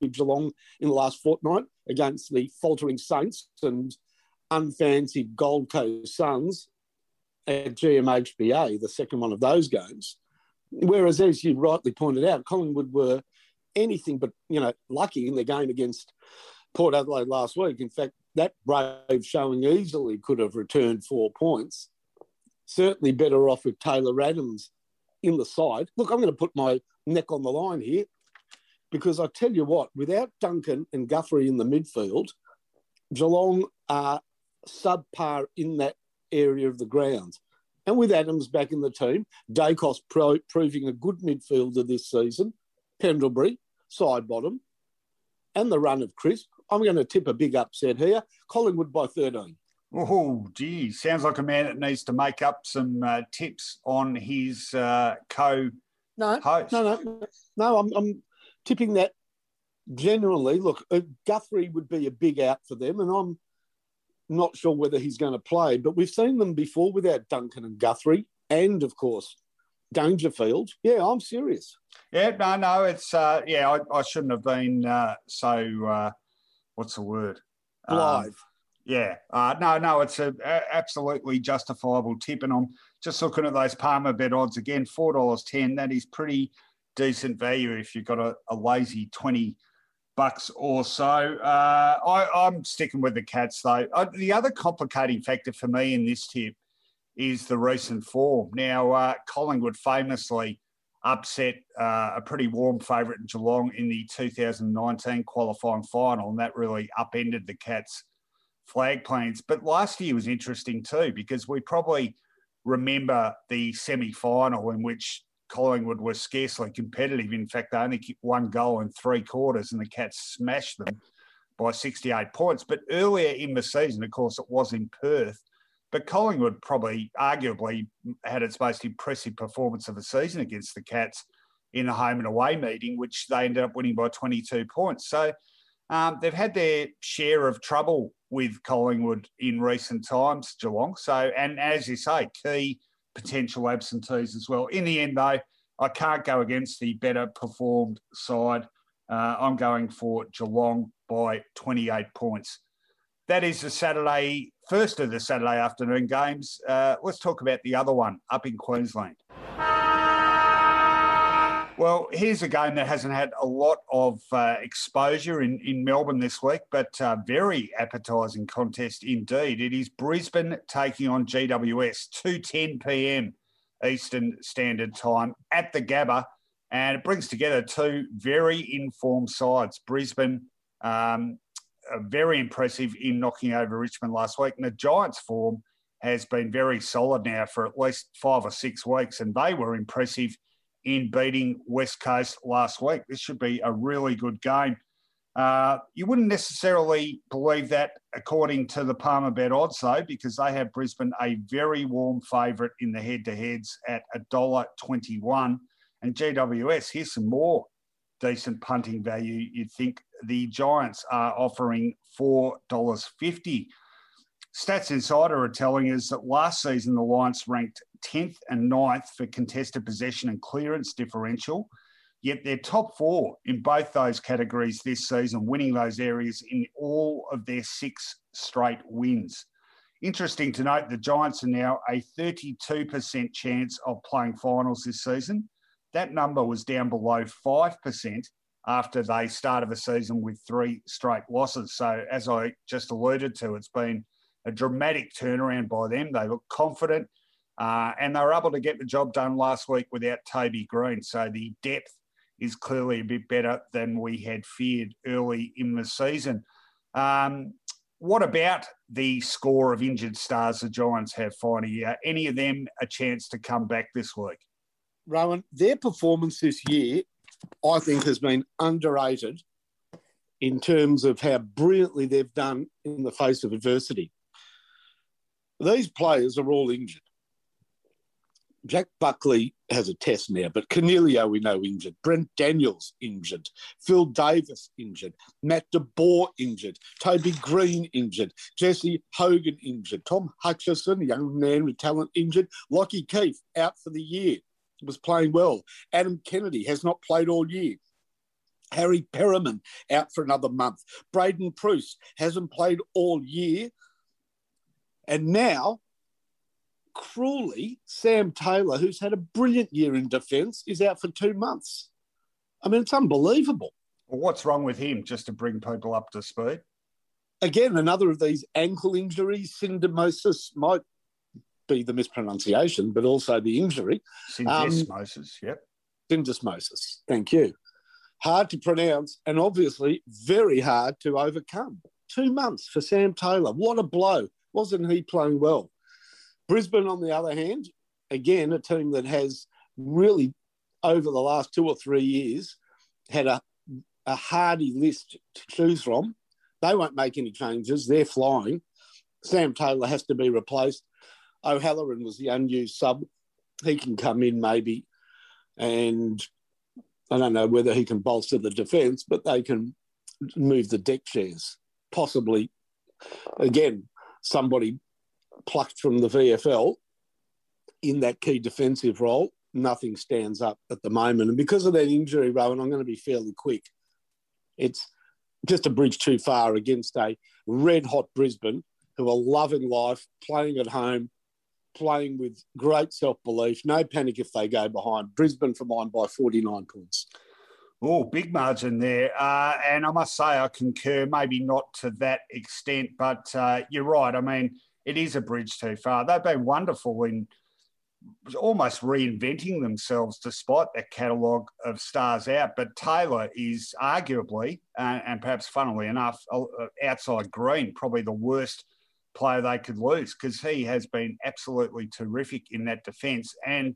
with Geelong in the last fortnight against the faltering Saints and unfancied Gold Coast Suns at GMHBA, the second one of those games. Whereas, as you rightly pointed out, Collingwood were anything but you know lucky in their game against Port Adelaide last week. In fact, that brave showing easily could have returned four points. Certainly better off with Taylor Adams in the side. Look, I'm going to put my neck on the line here because I tell you what, without Duncan and Guthrie in the midfield, Geelong are subpar in that area of the ground. And with Adams back in the team, Daicos pro- proving a good midfielder this season, Pendlebury, Sidebottom, and the run of Crisp, I'm going to tip a big upset here. Collingwood by 13. Oh, gee, sounds like a man that needs to make up some uh, tips on his uh, co no, host. No, no, no. I'm, I'm tipping that generally. Look, uh, Guthrie would be a big out for them, and I'm not sure whether he's going to play, but we've seen them before without Duncan and Guthrie, and of course, Dangerfield. Yeah, I'm serious. Yeah, no, no, it's uh, yeah, I, I shouldn't have been uh, so. Uh, what's the word? Live. Um, yeah, uh, no, no, it's a, a, absolutely justifiable tip, and I'm just looking at those Palmer bet odds again. Four dollars ten. That is pretty decent value if you've got a, a lazy twenty bucks or so. Uh, I, am sticking with the Cats though. Uh, the other complicating factor for me in this tip is the recent form. Now, uh, Collingwood famously upset uh, a pretty warm favourite in Geelong in the 2019 qualifying final, and that really upended the Cats' flag plans. But last year was interesting too because we probably remember the semi final in which Collingwood was scarcely competitive. In fact, they only kicked one goal in three quarters, and the Cats smashed them by 68 points. But earlier in the season, of course, it was in Perth. But Collingwood probably, arguably, had its most impressive performance of the season against the Cats in the home and away meeting, which they ended up winning by 22 points. So um, they've had their share of trouble with Collingwood in recent times, Geelong. So, and as you say, key potential absentees as well. In the end, though, I can't go against the better performed side. Uh, I'm going for Geelong by 28 points. That is the Saturday, first of the Saturday afternoon games. Uh, let's talk about the other one up in Queensland. Well, here's a game that hasn't had a lot of uh, exposure in, in Melbourne this week, but uh, very appetising contest indeed. It is Brisbane taking on GWS, 2.10 p.m. Eastern Standard Time at the Gabba, and it brings together two very informed sides. Brisbane, um, very impressive in knocking over Richmond last week, and the Giants' form has been very solid now for at least five or six weeks, and they were impressive – in beating West Coast last week. This should be a really good game. Uh, you wouldn't necessarily believe that according to the Palmer bet odds, though, because they have Brisbane a very warm favourite in the head to heads at $1.21. And GWS, here's some more decent punting value. You'd think the Giants are offering $4.50. Stats Insider are telling us that last season the Lions ranked 10th and 9th for contested possession and clearance differential. Yet they're top four in both those categories this season, winning those areas in all of their six straight wins. Interesting to note, the Giants are now a 32% chance of playing finals this season. That number was down below 5% after they started the season with three straight losses. So, as I just alluded to, it's been a dramatic turnaround by them. They look confident. Uh, and they were able to get the job done last week without Toby Green. So the depth is clearly a bit better than we had feared early in the season. Um, what about the score of injured stars the Giants have finding? Uh, any of them a chance to come back this week? Rowan, their performance this year, I think, has been underrated in terms of how brilliantly they've done in the face of adversity. These players are all injured. Jack Buckley has a test now, but Coniglio we know injured. Brent Daniels injured. Phil Davis injured. Matt De Boer injured. Toby Green injured. Jesse Hogan injured. Tom Hutchesson, young man with talent, injured. Lachie Keeffe out for the year. Was playing well. Adam Kennedy has not played all year. Harry Perryman out for another month. Braydon Preuss hasn't played all year. And now cruelly, Sam Taylor, who's had a brilliant year in defence, is out for two months. I mean, it's unbelievable. Well, what's wrong with him, just to bring people up to speed? Again, another of these ankle injuries, syndesmosis might be the mispronunciation, but also the injury. Syndesmosis, um, yep. Syndesmosis, thank you. Hard to pronounce and obviously very hard to overcome. Two months for Sam Taylor. What a blow. Wasn't he playing well? Brisbane, on the other hand, again, a team that has really, over the last two or three years, had a, a hardy list to choose from. They won't make any changes. They're flying. Sam Taylor has to be replaced. O'Halloran was the unused sub. He can come in maybe, and I don't know whether he can bolster the defence, but they can move the deck chairs. Possibly, again, somebody plucked from the VFL in that key defensive role. Nothing stands up at the moment. And because of that injury, Rowan, I'm going to be fairly quick. It's just a bridge too far against a red hot Brisbane who are loving life, playing at home, playing with great self belief. No panic if they go behind. Brisbane for mine by 49 points. Oh, big margin there. Uh, and I must say, I concur, maybe not to that extent, but uh, you're right. I mean, it is a bridge too far. They've been wonderful in almost reinventing themselves despite that catalogue of stars out. But Taylor is arguably, uh, and perhaps funnily enough, outside green, probably the worst player they could lose because he has been absolutely terrific in that defence and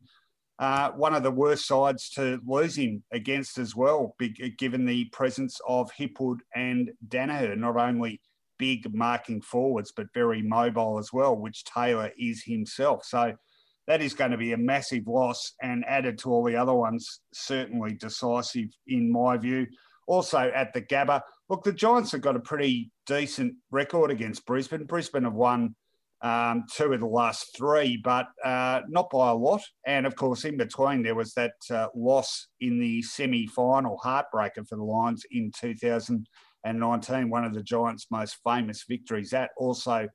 uh, one of the worst sides to lose him against as well, given the presence of Hipwood and Daniher, not only big marking forwards, but very mobile as well, which Taylor is himself. So that is going to be a massive loss and added to all the other ones, certainly decisive in my view. Also at the Gabba, look, the Giants have got a pretty decent record against Brisbane. Brisbane have won um, two of the last three, but uh, not by a lot. And of course, in between, there was that uh, loss in the semi final heartbreaker for the Lions in 2019, one of the Giants' most famous victories. That also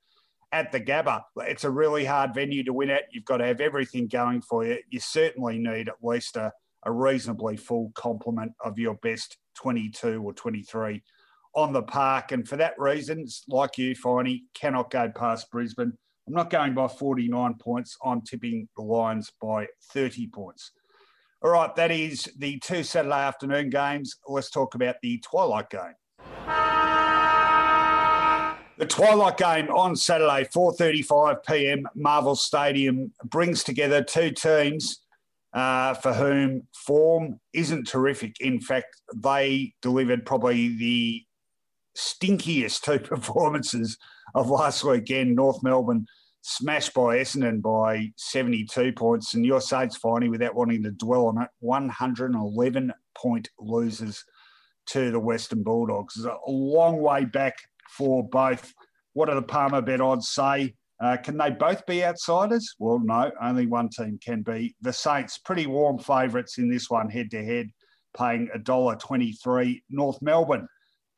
at the Gabba. It's a really hard venue to win at. You've got to have everything going for you. You certainly need at least a, a reasonably full complement of your best 22 or 23 on the park. And for that reason, like you, Finey, cannot go past Brisbane. I'm not going by 49 points. I'm tipping the Lions by 30 points. All right, that is the two Saturday afternoon games. Let's talk about the twilight game. The twilight game on Saturday, 4:35 p.m. Marvel Stadium brings together two teams uh, for whom form isn't terrific. In fact, they delivered probably the stinkiest two performances of last weekend. North Melbourne smashed by Essendon by 72 points, and your Saints finally, without wanting to dwell on it, 111 point losers to the Western Bulldogs. It's a long way back for both. What do the Palmer bet odds say? Uh, can they both be outsiders? Well, no, only one team can be. The Saints, pretty warm favourites in this one, head to head, paying $1.23. North Melbourne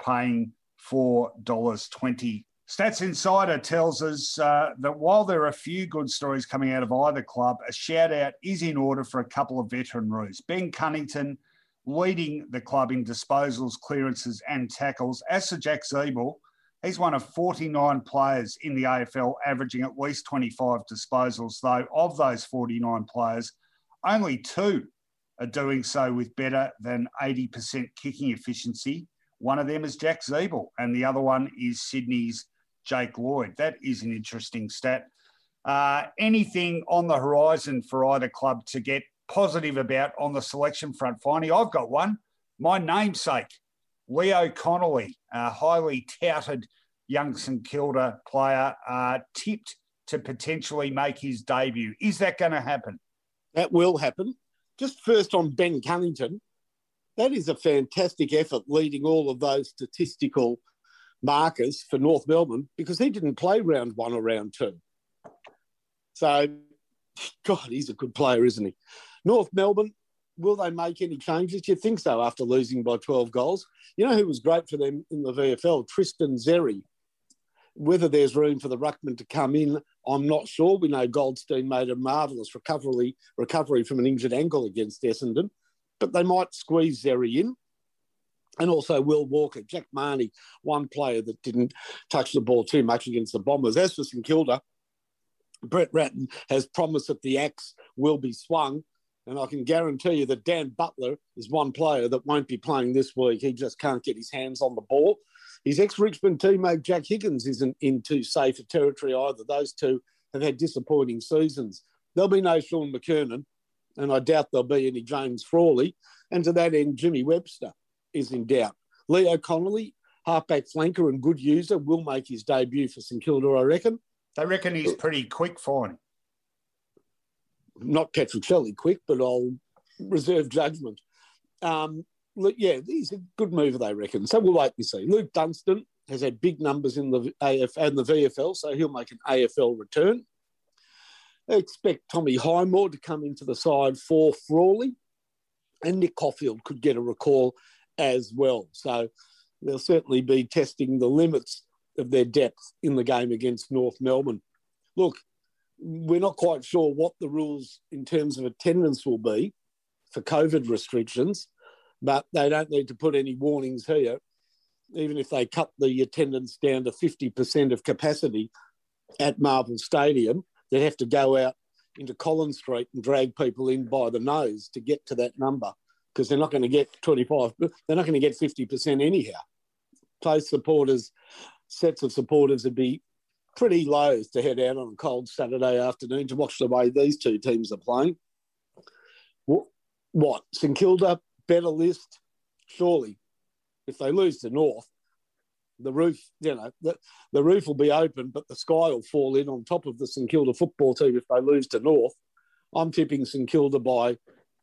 paying $4.20. Stats Insider tells us uh, that while there are a few good stories coming out of either club, a shout out is in order for a couple of veteran roos. Ben Cunnington leading the club in disposals, clearances, and tackles. As for Jack Ziebell, he's one of 49 players in the AFL averaging at least 25 disposals, though of those 49 players, only two are doing so with better than 80% kicking efficiency. One of them is Jack Ziebell, and the other one is Sydney's Jake Lloyd. That is an interesting stat. Uh, anything on the horizon for either club to get positive about on the selection front? Finally, I've got one. My namesake, Leo Connolly, a highly touted young St Kilda player, uh, tipped to potentially make his debut. Is that going to happen? That will happen. Just first on Ben Cunnington that is a fantastic effort leading all of those statistical markers for North Melbourne because he didn't play round one or round two. So, God, he's a good player, isn't he? North Melbourne, will they make any changes? You think so after losing by 12 goals? You know who was great for them in the VFL? Tristan Xerri. Whether there's room for the ruckman to come in, I'm not sure. We know Goldstein made a marvellous recovery recovery from an injured ankle against Essendon, but they might squeeze Xerri in. And also Will Walker, Jack Mahony, one player that didn't touch the ball too much against the Bombers. As for St Kilda, Brett Ratten has promised that the axe will be swung. And I can guarantee you that Dan Butler is one player that won't be playing this week. He just can't get his hands on the ball. His ex Richmond teammate Jack Higgins isn't in too safe a territory either. Those two have had disappointing seasons. There'll be no Shaun McKernan, and I doubt there'll be any James Frawley. And to that end, Jimmy Webster is in doubt. Leo Connolly, halfback flanker and good user, will make his debut for St Kilda, I reckon. They reckon he's pretty quick for him. Not Petruccelli quick, but I'll reserve judgment. Um, yeah, he's a good mover, they reckon. So we'll wait and see. Luke Dunstan has had big numbers in the AF and the VFL, so he'll make an AFL return. Expect Tommy Highmore to come into the side for Frawley, and Nick Coffield could get a recall as well. So they'll certainly be testing the limits of their depth in the game against North Melbourne. Look, we're not quite sure what the rules in terms of attendance will be for COVID restrictions, but they don't need to put any warnings here. Even if they cut the attendance down to 50% of capacity at Marvel Stadium, they'd have to go out into Collins Street and drag people in by the nose to get to that number because they're not going to get 25, they're not going to get 50% anyhow. Place supporters sets of supporters would be pretty loath to head out on a cold Saturday afternoon to watch the way these two teams are playing. What? St Kilda, better list? Surely. If they lose to North, the roof, you know, the, the roof will be open, but the sky will fall in on top of the St Kilda football team if they lose to North. I'm tipping St Kilda by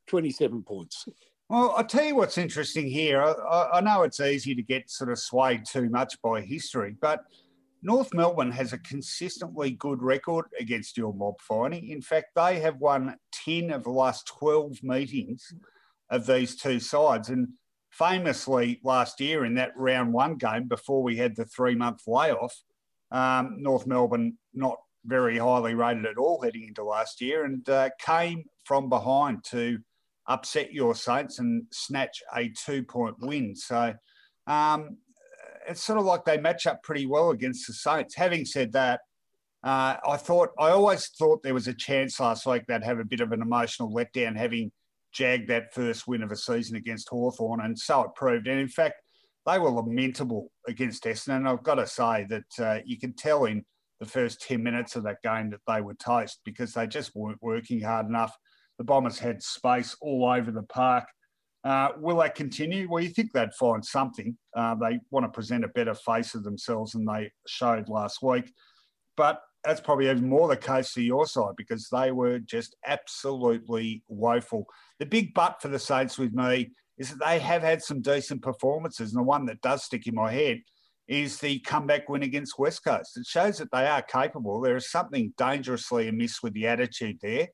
27 points. Well, I'll tell you what's interesting here. I, I, know it's easy to get sort of swayed too much by history, but North Melbourne has a consistently good record against your mob fighting. In fact, they have won 10 of the last 12 meetings of these two sides. And famously, last year in that round one game, before we had the three month layoff, um, North Melbourne not very highly rated at all heading into last year and uh, came from behind to upset your Saints and snatch a two point win. So um, it's sort of like they match up pretty well against the Saints. Having said that, uh, I thought I always thought there was a chance last week they'd have a bit of an emotional letdown having jagged that first win of a season against Hawthorn, and so it proved. And in fact, they were lamentable against Essendon. And I've got to say that uh, you can tell in the first 10 minutes of that game that they were toast because they just weren't working hard enough the Bombers had space all over the park. Uh, will that continue? Well, you think they'd find something. Uh, they want to present a better face of themselves than they showed last week. But that's probably even more the case for your side because they were just absolutely woeful. The big but for the Saints with me is that they have had some decent performances. And the one that does stick in my head is the comeback win against West Coast. It shows that they are capable. There is something dangerously amiss with the attitude there.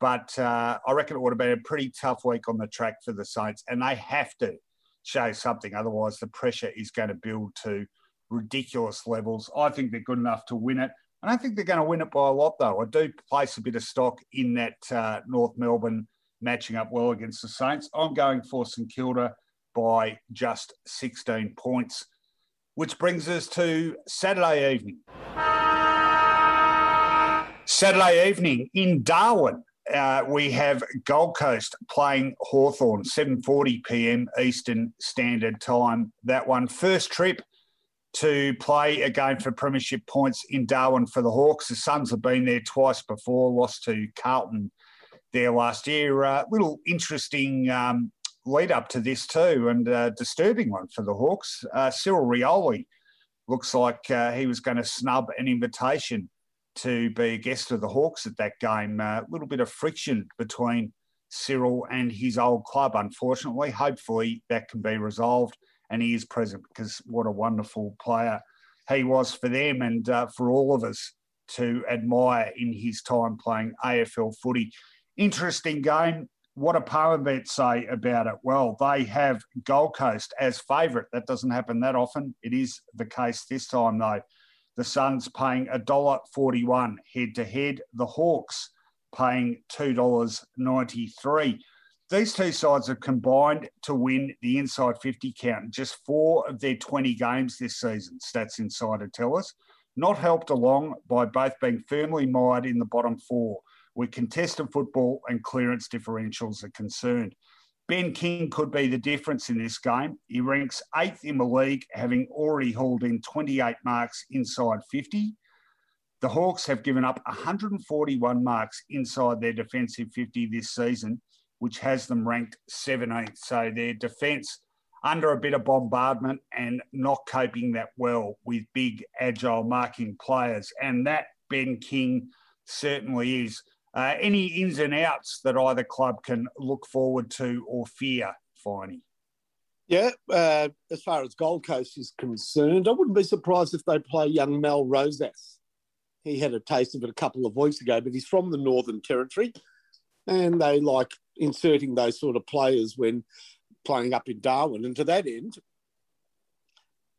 But uh, I reckon it would have been a pretty tough week on the track for the Saints, and they have to show something. Otherwise, the pressure is going to build to ridiculous levels. I think they're good enough to win it. I don't think they're going to win it by a lot, though. I do place a bit of stock in that uh, North Melbourne matching up well against the Saints. I'm going for St Kilda by just 16 points, which brings us to Saturday evening. Saturday evening in Darwin, uh, we have Gold Coast playing Hawthorn, 7:40 p.m. Eastern Standard Time. That one first trip to play a game for premiership points in Darwin for the Hawks. The Suns have been there twice before, lost to Carlton there last year. Uh, little interesting um, lead up to this too, and a disturbing one for the Hawks. Uh, Cyril Rioli looks like uh, he was going to snub an invitation to be a guest of the Hawks at that game. A little bit of friction between Cyril and his old club, unfortunately. Hopefully that can be resolved and he is present because what a wonderful player he was for them and uh, for all of us to admire in his time playing AFL footy. Interesting game. What do Palmerbet say about it? Well, they have Gold Coast as favourite. That doesn't happen that often. It is the case this time, though. The Suns paying $1.41 head to head. The Hawks paying $2.93. These two sides have combined to win the inside 50 count in just four of their 20 games this season, Stats Insider tell us. Not helped along by both being firmly mired in the bottom four, where contested football and clearance differentials are concerned. Ben King could be the difference in this game. He ranks eighth in the league, having already hauled in 28 marks inside 50. The Hawks have given up 141 marks inside their defensive 50 this season, which has them ranked 17th. So their defence under a bit of bombardment and not coping that well with big, agile marking players. And that Ben King certainly is. Uh, any ins and outs that either club can look forward to or fear, Finey? Yeah, uh, as far as Gold Coast is concerned, I wouldn't be surprised if they play young Mal Rosas. He had a taste of it a couple of weeks ago, but he's from the Northern Territory and they like inserting those sort of players when playing up in Darwin. And to that end,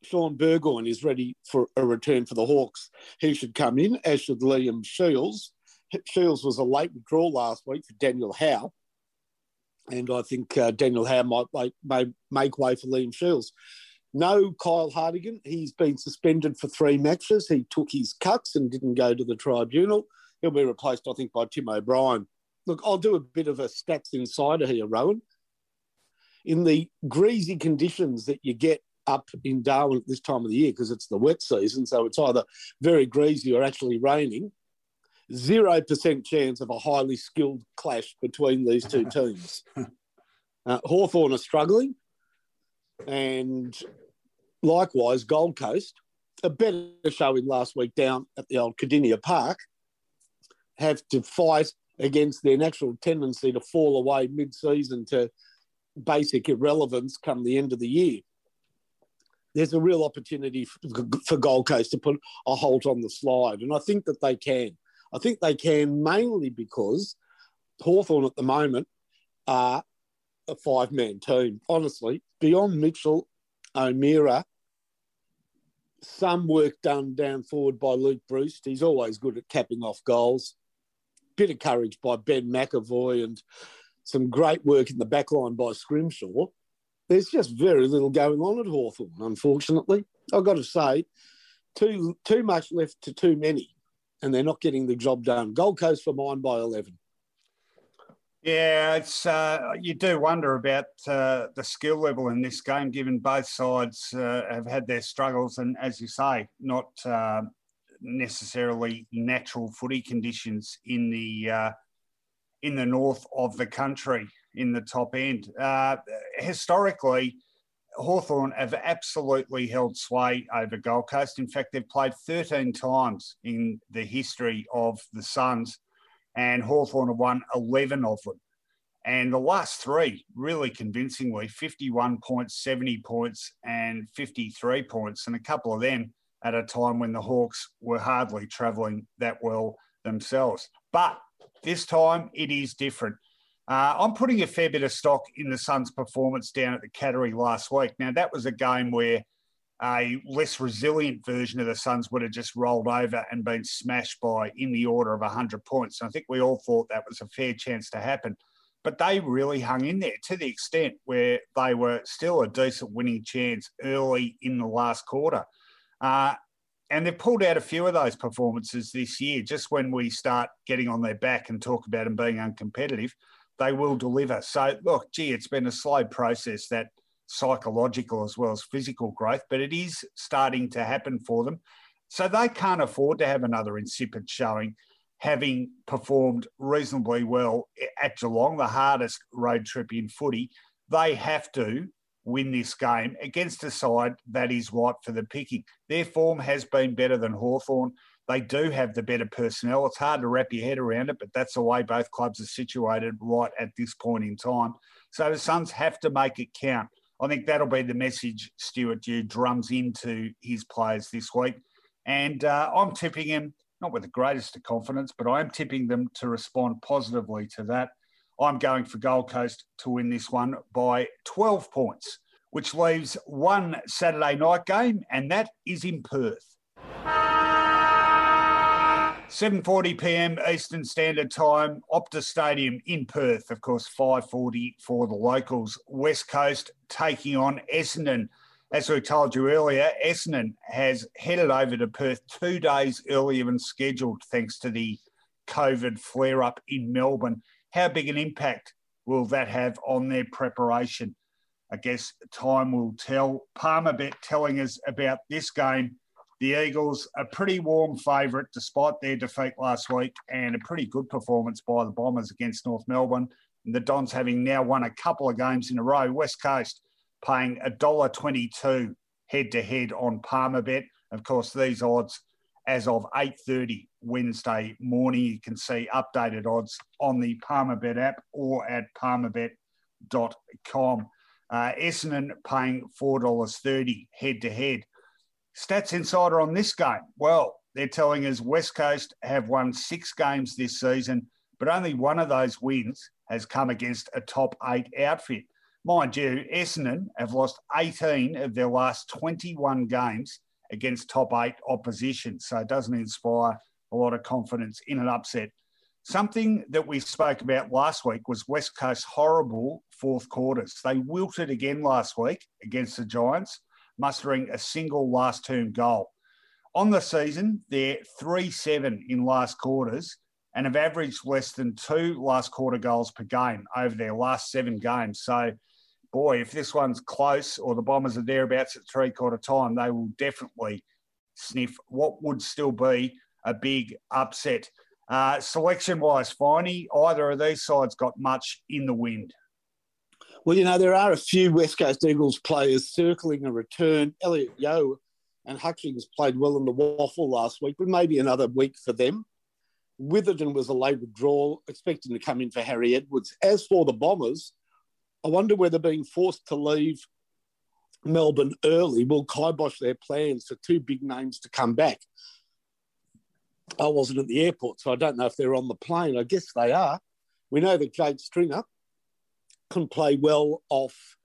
Shaun Burgoyne is ready for a return for the Hawks. He should come in, as should Liam Shields. Shields was a late withdrawal last week for Daniel Howe. And I think uh, Daniel Howe might, might, may make way for Liam Shields. No Kyle Hartigan. He's been suspended for three matches. He took his cuts and didn't go to the tribunal. He'll be replaced, I think, by Tim O'Brien. Look, I'll do a bit of a stats insider here, Rowan. In the greasy conditions that you get up in Darwin at this time of the year, because it's the wet season, so it's either very greasy or actually raining, 0% chance of a highly skilled clash between these two teams. Uh, Hawthorn are struggling, and likewise, Gold Coast, a better showing last week down at the old Kardinia Park, have to fight against their natural tendency to fall away mid-season to basic irrelevance come the end of the year. There's a real opportunity for Gold Coast to put a halt on the slide, and I think that they can. I think they can mainly because Hawthorn at the moment are a five-man team. Honestly, beyond Mitchell, O'Meara, some work done down forward by Luke Breust. He's always good at capping off goals bit of courage by Ben McEvoy and some great work in the back line by Scrimshaw. There's just very little going on at Hawthorn, unfortunately. I've got to say, too too much left to too many, and they're not getting the job done. Gold Coast for mine by 11. Yeah, it's uh, you do wonder about uh, the skill level in this game, given both sides uh, have had their struggles, and as you say, not uh, necessarily natural footy conditions in the uh, in the north of the country in the top end. Uh, historically, Hawthorn have absolutely held sway over Gold Coast. In fact, they've played 13 times in the history of the Suns, and Hawthorn have won 11 of them. And the last three, really convincingly 51 points, 70 points, and 53 points. And a couple of them at a time when the Hawks were hardly travelling that well themselves. But this time it is different. Uh, I'm putting a fair bit of stock in the Suns' performance down at the Cattery last week. Now, that was a game where a less resilient version of the Suns would have just rolled over and been smashed by in the order of 100 points. And I think we all thought that was a fair chance to happen. But they really hung in there to the extent where they were still a decent winning chance early in the last quarter. Uh, and they've pulled out a few of those performances this year. Just when we start getting on their back and talk about them being uncompetitive, they will deliver. So, look, gee, it's been a slow process that psychological as well as physical growth, but it is starting to happen for them. So they can't afford to have another insipid showing, having performed reasonably well at Geelong, the hardest road trip in footy. They have to win this game against a side that is ripe for the picking. Their form has been better than Hawthorn. They do have the better personnel. It's hard to wrap your head around it, but that's the way both clubs are situated right at this point in time. So the Suns have to make it count. I think that'll be the message Stuart Dew drums into his players this week. And uh, I'm tipping him, not with the greatest of confidence, but I am tipping them to respond positively to that. I'm going for Gold Coast to win this one by 12 points, which leaves one Saturday night game, and that is in Perth. 7:40 p.m. Eastern Standard Time, Optus Stadium in Perth. Of course, 5:40 for the locals. West Coast taking on Essendon. As we told you earlier, Essendon has headed over to Perth two days earlier than scheduled, thanks to the COVID flare-up in Melbourne. How big an impact will that have on their preparation? I guess time will tell. Palmerbet telling us about this game the Eagles, a pretty warm favourite despite their defeat last week, and a pretty good performance by the Bombers against North Melbourne. And the Dons having now won a couple of games in a row. West Coast paying $1.22 head to head on Palmerbet. Of course, these odds as of 8.30 Wednesday morning. You can see updated odds on the Palmerbet app or at palmerbet.com. Uh, Essendon paying $4.30 head to head. Stats Insider on this game. Well, they're telling us West Coast have won six games this season, but only one of those wins has come against a top eight outfit. Mind you, Essendon have lost 18 of their last 21 games against top eight opposition. So it doesn't inspire a lot of confidence in an upset. Something that we spoke about last week was West Coast horrible fourth quarters. They wilted again last week against the Giants mustering a single last term goal. On the season, they're 3 7 in last quarters and have averaged less than two last quarter goals per game over their last seven games. So, boy, if this one's close or the Bombers are thereabouts at three quarter time, they will definitely sniff what would still be a big upset. Uh, selection wise, Finey, either of these sides got much in the wind. Well, you know, there are a few West Coast Eagles players circling a return. Elliot Yeo and Hutchings played well in the WAFL last week, but maybe another week for them. Witherden was a late withdrawal, expecting to come in for Harry Edwards. As for the Bombers, I wonder whether being forced to leave Melbourne early will kibosh their plans for two big names to come back. I wasn't at the airport, so I don't know if they're on the plane. I guess they are. We know that Jake Stringer can play well off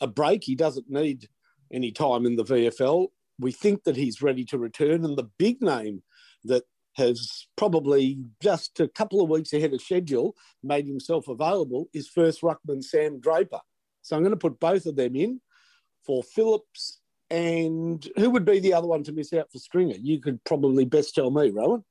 a break. He doesn't need any time in the VFL. We think that he's ready to return. And the big name that has probably just a couple of weeks ahead of schedule made himself available is first ruckman Sam Draper. So I'm going to put both of them in for Phillips. And who would be the other one to miss out for Stringer? You could probably best tell me, Rowan.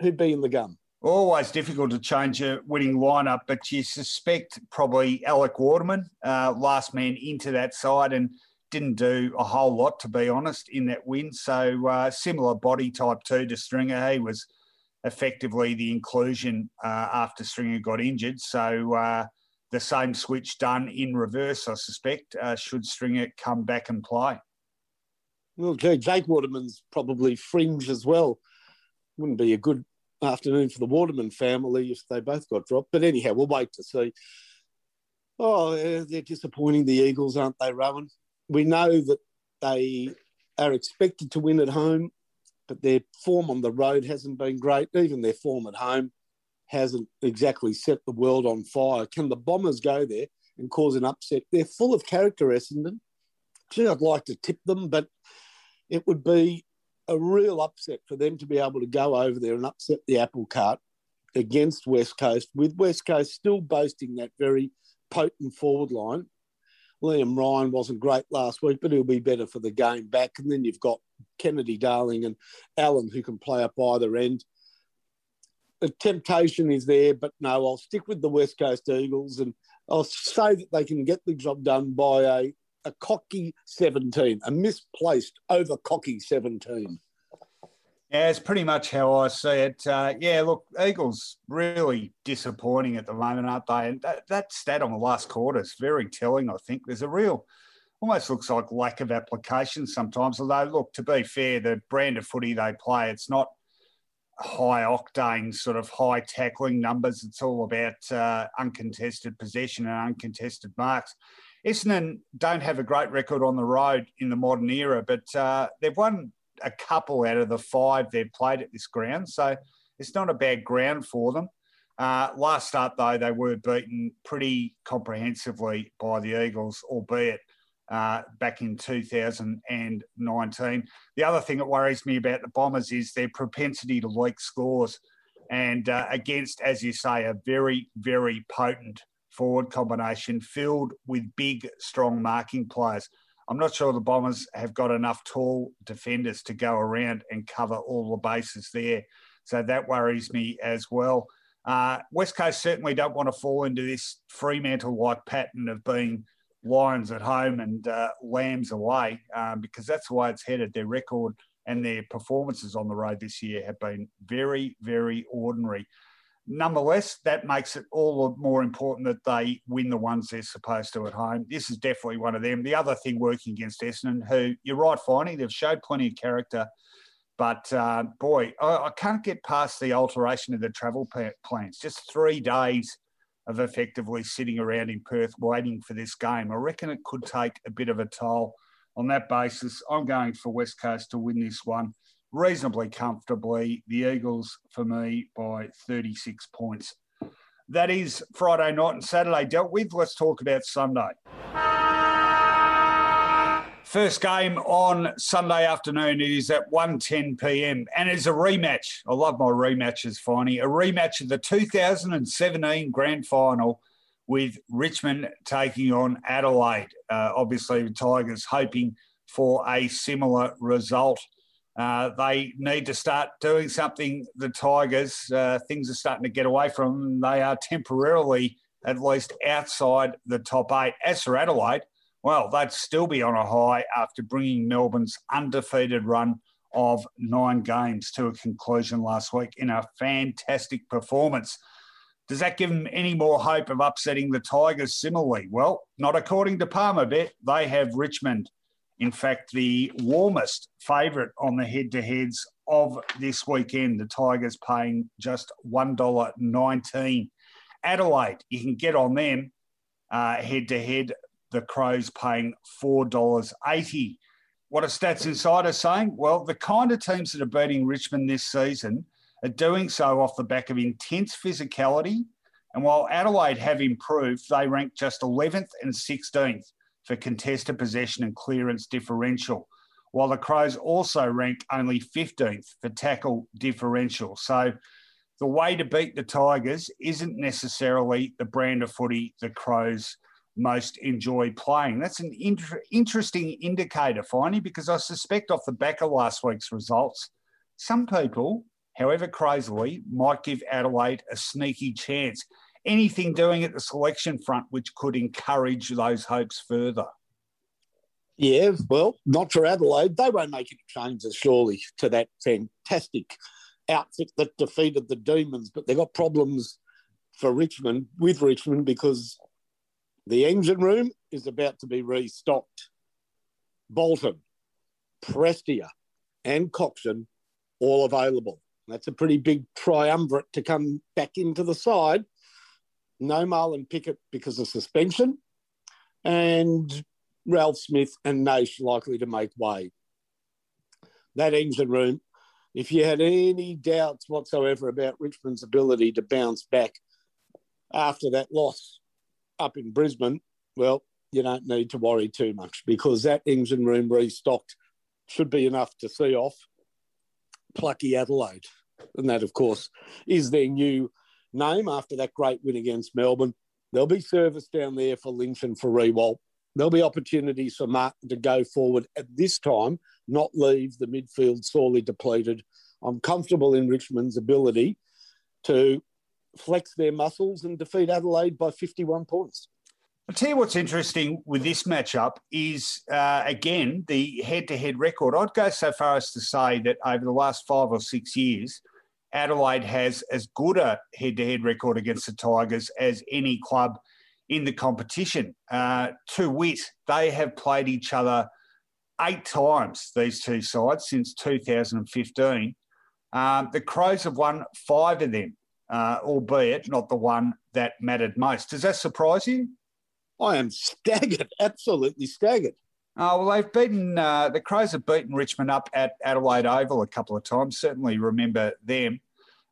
Who'd be in the gun? Always difficult to change a winning lineup, but you suspect probably Alec Waterman, uh, last man into that side, and didn't do a whole lot, to be honest, in that win. So uh, similar body type too to Stringer. He was effectively the inclusion uh, after Stringer got injured. So uh, the same switch done in reverse, I suspect, uh, should Stringer come back and play. Well, Jake Waterman's probably fringe as well. Wouldn't be a good afternoon for the Waterman family if they both got dropped. But anyhow, we'll wait to see. Oh, they're disappointing, the Eagles, aren't they, Rowan? We know that they are expected to win at home, but their form on the road hasn't been great. Even their form at home hasn't exactly set the world on fire. Can the Bombers go there and cause an upset? They're full of character, Essendon. Gee, I'd like to tip them, but it would be a real upset for them to be able to go over there and upset the apple cart against West Coast, with West Coast still boasting that very potent forward line. Liam Ryan wasn't great last week, but he'll be better for the game back. And then you've got Kennedy Darling and Allen who can play up either end. The temptation is there, but no, I'll stick with the West Coast Eagles and I'll say that they can get the job done by a a cocky 17, a misplaced over cocky 17. Yeah, it's pretty much how I see it. Uh, yeah, look, Eagles really disappointing at the moment, aren't they? And that, that stat on the last quarter is very telling, I think. There's a real, almost looks like lack of application sometimes. Although, look, to be fair, the brand of footy they play, it's not high octane, sort of high tackling numbers. It's all about uh, uncontested possession and uncontested marks. Essendon don't have a great record on the road in the modern era, but uh, they've won a couple out of the five they've played at this ground. So it's not a bad ground for them. Uh, last start, though, they were beaten pretty comprehensively by the Eagles, albeit uh, back in 2019. The other thing that worries me about the Bombers is their propensity to leak scores. And uh, against, as you say, a very, very potent forward combination filled with big, strong marking players. I'm not sure the Bombers have got enough tall defenders to go around and cover all the bases there. So that worries me as well. Uh, West Coast certainly don't want to fall into this Fremantle like pattern of being Lions at home and uh, Lambs away um, because that's the way it's headed. Their record and their performances on the road this year have been very, very ordinary. Nonetheless, that makes it all the more important that they win the ones they're supposed to at home. This is definitely one of them. The other thing working against Essendon, who you're right, finding they've showed plenty of character, but uh, boy, I, I, can't get past the alteration of the travel plans. Just three days of effectively sitting around in Perth waiting for this game. I reckon it could take a bit of a toll. On that basis, I'm going for West Coast to win this one reasonably comfortably. The Eagles, for me, by 36 points. That is Friday night and Saturday dealt with. Let's talk about Sunday. First game on Sunday afternoon It is at 1.10 p.m. and it's a rematch. I love my rematches, Finey. A rematch of the 2017 grand final with Richmond taking on Adelaide. Uh, obviously, the Tigers hoping for a similar result. Uh, they need to start doing something. The Tigers, uh, things are starting to get away from them. They are temporarily, at least, outside the top eight. As for Adelaide, well, they'd still be on a high after bringing Melbourne's undefeated run of nine games to a conclusion last week in a fantastic performance. Does that give them any more hope of upsetting the Tigers similarly? Well, not according to Palmerbet. They have Richmond, in fact, the warmest favourite on the head to heads of this weekend. The Tigers paying just $1.19. Adelaide, you can get on them head to head the Crows paying $4.80. What are Stats Insider saying? Well, the kind of teams that are beating Richmond this season are doing so off the back of intense physicality. And while Adelaide have improved, they rank just 11th and 16th for contested possession and clearance differential, while the Crows also rank only 15th for tackle differential. So the way to beat the Tigers isn't necessarily the brand of footy the Crows most enjoy playing. That's an inter- interesting indicator, Finey, because I suspect off the back of last week's results, some people, however crazily, might give Adelaide a sneaky chance. Anything doing at the selection front which could encourage those hopes further? Yeah, well, not for Adelaide. They won't make any changes, surely, to that fantastic outfit that defeated the Demons, but they've got problems for Richmond with Richmond because the engine room is about to be restocked. Bolton, Prestia, and Cotchin all available. That's a pretty big triumvirate to come back into the side. No Marlon Pickett because of suspension, and Ralph Smith and Nash likely to make way. That engine room, if you had any doubts whatsoever about Richmond's ability to bounce back after that loss up in Brisbane, well, you don't need to worry too much because that engine room restocked should be enough to see off plucky Adelaide. And that, of course, is their new name after that great win against Melbourne. There'll be service down there for and for Riewoldt. There'll be opportunities for Martin to go forward at this time, not leave the midfield sorely depleted. I'm comfortable in Richmond's ability to flex their muscles and defeat Adelaide by 51 points. I'll tell you what's interesting with this matchup is, uh, again, the head to head record. I'd go so far as to say that over the last five or six years, Adelaide has as good a head to head record against the Tigers as any club in the competition. Uh, to wit, they have played each other eight times, these two sides, since 2015. Um, the Crows have won five of them uh, albeit not the one that mattered most. Does that surprise you? I am staggered, absolutely staggered. Oh, well, they've beaten, uh, the Crows have beaten Richmond up at Adelaide Oval a couple of times. Certainly remember them.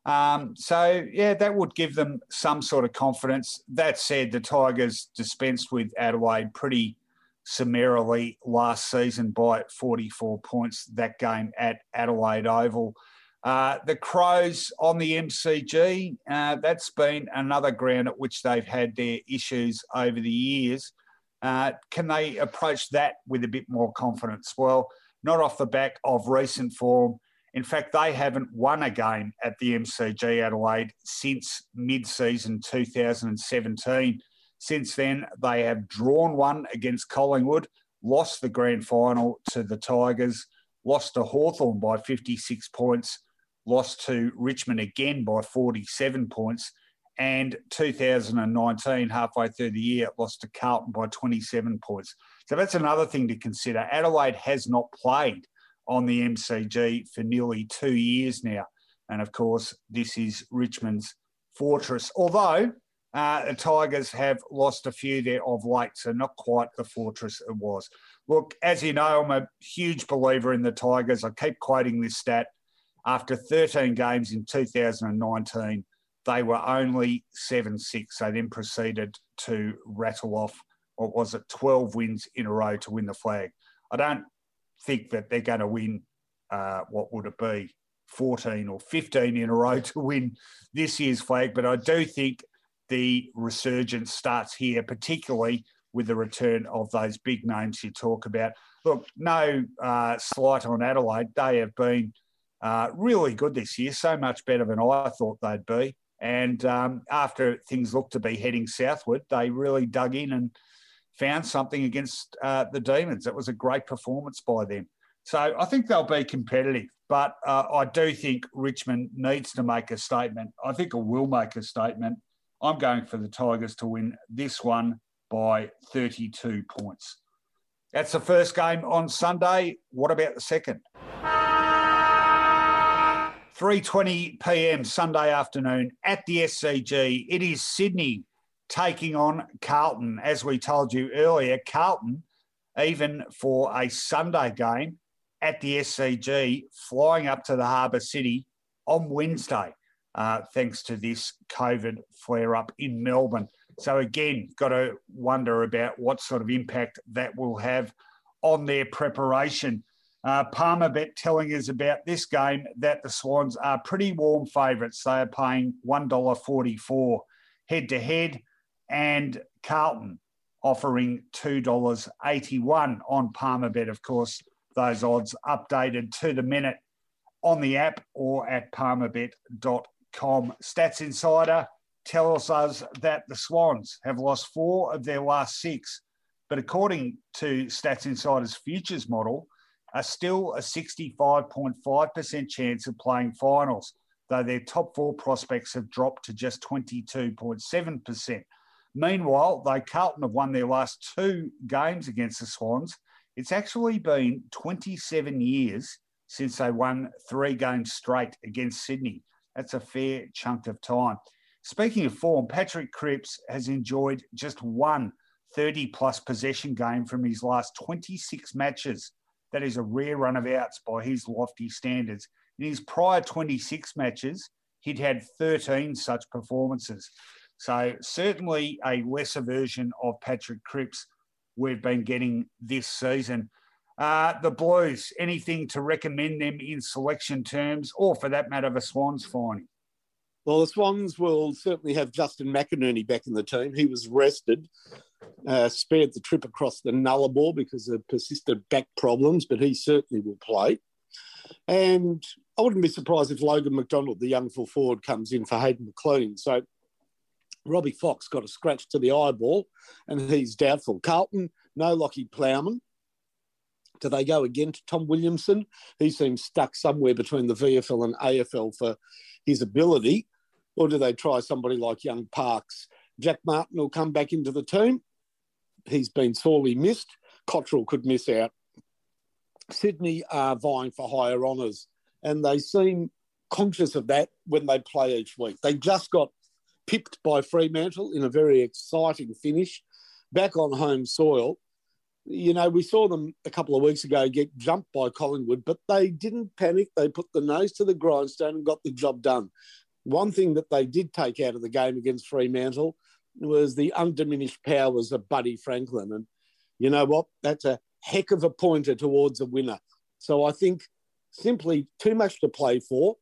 Um, so, yeah, that would give them some sort of confidence. That said, the Tigers dispensed with Adelaide pretty summarily last season by 44 points, that game at Adelaide Oval. Uh, the Crows on the MCG, uh, that's been another ground at which they've had their issues over the years. Uh, can they approach that with a bit more confidence? Well, not off the back of recent form. In fact, they haven't won a game at the MCG Adelaide since mid season 2017. Since then, they have drawn one against Collingwood, lost the grand final to the Tigers, lost to Hawthorn by 56 points, lost to Richmond again by 47 points, and 2019, halfway through the year, it lost to Carlton by 27 points. So that's another thing to consider. Adelaide has not played on the MCG for nearly two years now. And of course, this is Richmond's fortress. Although uh, the Tigers have lost a few there of late, so not quite the fortress it was. Look, as you know, I'm a huge believer in the Tigers. I keep quoting this stat. After 13 games in 2019, they were only 7 6. They then proceeded to rattle off, what was it, 12 wins in a row to win the flag. I don't think that they're going to win, uh, what would it be, 14 or 15 in a row to win this year's flag, but I do think the resurgence starts here, particularly with the return of those big names you talk about. Look, no uh, slight on Adelaide. They have been uh, really good this year, so much better than I thought they'd be. And um, after things looked to be heading southward, they really dug in and found something against uh, the Demons. It was a great performance by them. So I think they'll be competitive, but uh, I do think Richmond needs to make a statement. I think it will make a statement I'm going for the Tigers to win this one by 32 points. That's the first game on Sunday. What about the second? 3:20 p.m. Sunday afternoon at the SCG. It is Sydney taking on Carlton. As we told you earlier, Carlton, even for a Sunday game at the SCG, flying up to the Harbour City on Wednesday uh, thanks to this COVID flare up in Melbourne. So, again, got to wonder about what sort of impact that will have on their preparation. Uh, Palmerbet telling us about this game that the Swans are pretty warm favourites. They are paying $1.44 head to head, and Carlton offering $2.81 on Palmerbet. Of course, those odds updated to the minute on the app or at palmerbet.com stats insider tells us that the Swans have lost four of their last six, but according to Stats Insider's futures model, are still a 65.5% chance of playing finals, though their top four prospects have dropped to just 22.7%. Meanwhile, though Carlton have won their last two games against the Swans, it's actually been 27 years since they won three games straight against Sydney. That's a fair chunk of time. Speaking of form, Patrick Cripps has enjoyed just one 30 plus possession game from his last 26 matches. That is a rare run of outs by his lofty standards. In his prior 26 matches, he'd had 13 such performances. So, certainly a lesser version of Patrick Cripps we've been getting this season. Uh, the Blues, anything to recommend them in selection terms, or for that matter, the Swans finding? Well, the Swans will certainly have Justin McInerney back in the team. He was rested, uh, spared the trip across the Nullarbor because of persistent back problems, but he certainly will play. And I wouldn't be surprised if Logan McDonald, the young full forward, comes in for Hayden McLean. So Robbie Fox got a scratch to the eyeball and he's doubtful. Carlton, no Lachie Plowman. Do they go again to Tom Williamson? He seems stuck somewhere between the VFL and AFL for his ability. Or do they try somebody like young Parks? Jack Martin will come back into the team. He's been sorely missed. Cottrell could miss out. Sydney are vying for higher honours, and they seem conscious of that when they play each week. They just got pipped by Fremantle in a very exciting finish back on home soil you know, we saw them a couple of weeks ago get jumped by Collingwood, but they didn't panic. They put the nose to the grindstone and got the job done. One thing that they did take out of the game against Fremantle was the undiminished powers of Buddy Franklin. And you know what? That's a heck of a pointer towards a winner. So I think simply too much to play for.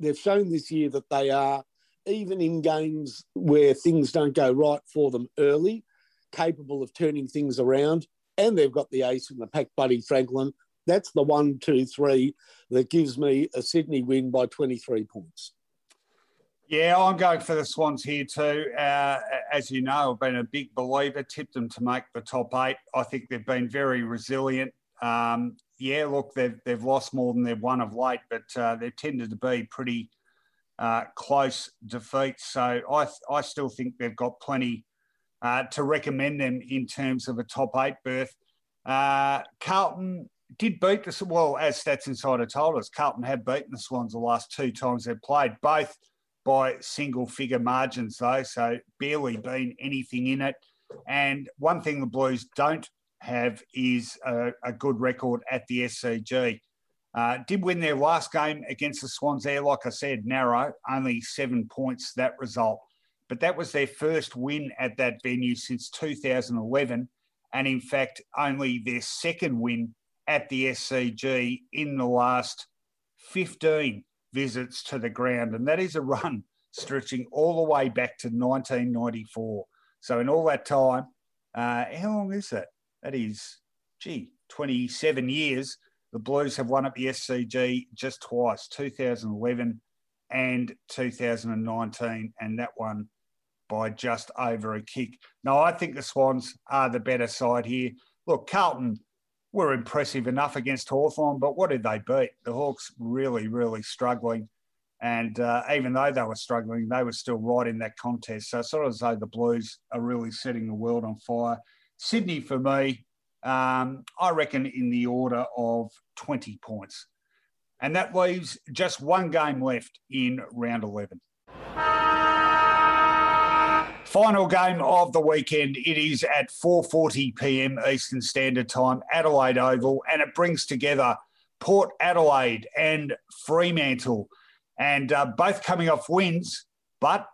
They've shown this year that they are, even in games where things don't go right for them early, capable of turning things around. And they've got the ace in the pack, Buddy Franklin. That's the one, two, three that gives me a Sydney win by 23 points. Yeah, I'm going for the Swans here too. Uh, as you know, I've been a big believer, tipped them to make the top eight. I think they've been very resilient. Um, yeah, look, they've, they've lost more than they've won of late, but uh, they've tended to be pretty uh, close defeats. So I, I still think they've got plenty uh, to recommend them in terms of a top eight berth. Uh, Carlton did beat the, well, as Stats Insider told us, Carlton have beaten the Swans the last two times they've played, both – by single figure margins, though, so barely been anything in it. And one thing the Blues don't have is a, a good record at the SCG. Uh, did win their last game against the Swans there, like I said, narrow, only seven points that result. But that was their first win at that venue since 2011. And in fact, only their second win at the SCG in the last 15 visits to the ground. And that is a run stretching all the way back to 1994. So, in all that time, uh, how long is that? That is, gee, 27 years. The Blues have won at the SCG just twice, 2011 and 2019, and that one by just over a kick. Now, I think the Swans are the better side here. Look, Carlton were impressive enough against Hawthorn, but what did they beat? The Hawks really, really struggling. And uh, even though they were struggling, they were still right in that contest. So sort of as though the Blues are really setting the world on fire. Sydney, for me, um, I reckon in the order of 20 points. And that leaves just one game left in round 11. Final game of the weekend. It is at 4:40 p.m. Eastern Standard Time, Adelaide Oval, and it brings together Port Adelaide and Fremantle, and uh, both coming off wins, but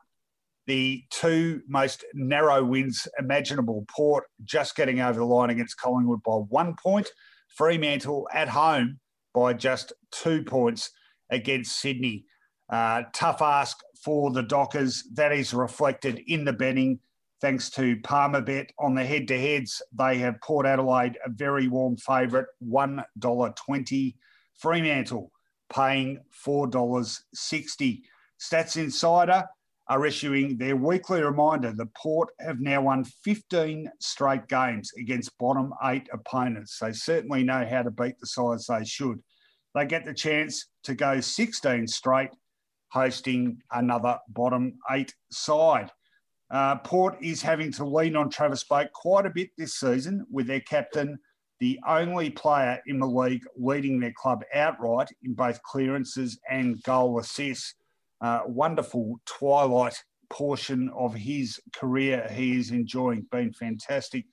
the two most narrow wins imaginable. Port just getting over the line against Collingwood by one point. Fremantle at home by just two points against Sydney. Uh, tough ask for the Dockers. That is reflected in the betting. Thanks to Palmerbet on the head to heads, they have Port Adelaide a very warm favourite, $1.20. Fremantle paying $4.60. Stats Insider are issuing their weekly reminder the Port have now won 15 straight games against bottom eight opponents. They certainly know how to beat the sides they should. They get the chance to go 16 straight hosting another bottom eight side. Uh, Port is having to lean on Travis Boak quite a bit this season with their captain, the only player in the league leading their club outright in both clearances and goal assists. Uh, wonderful twilight portion of his career he is enjoying, been fantastic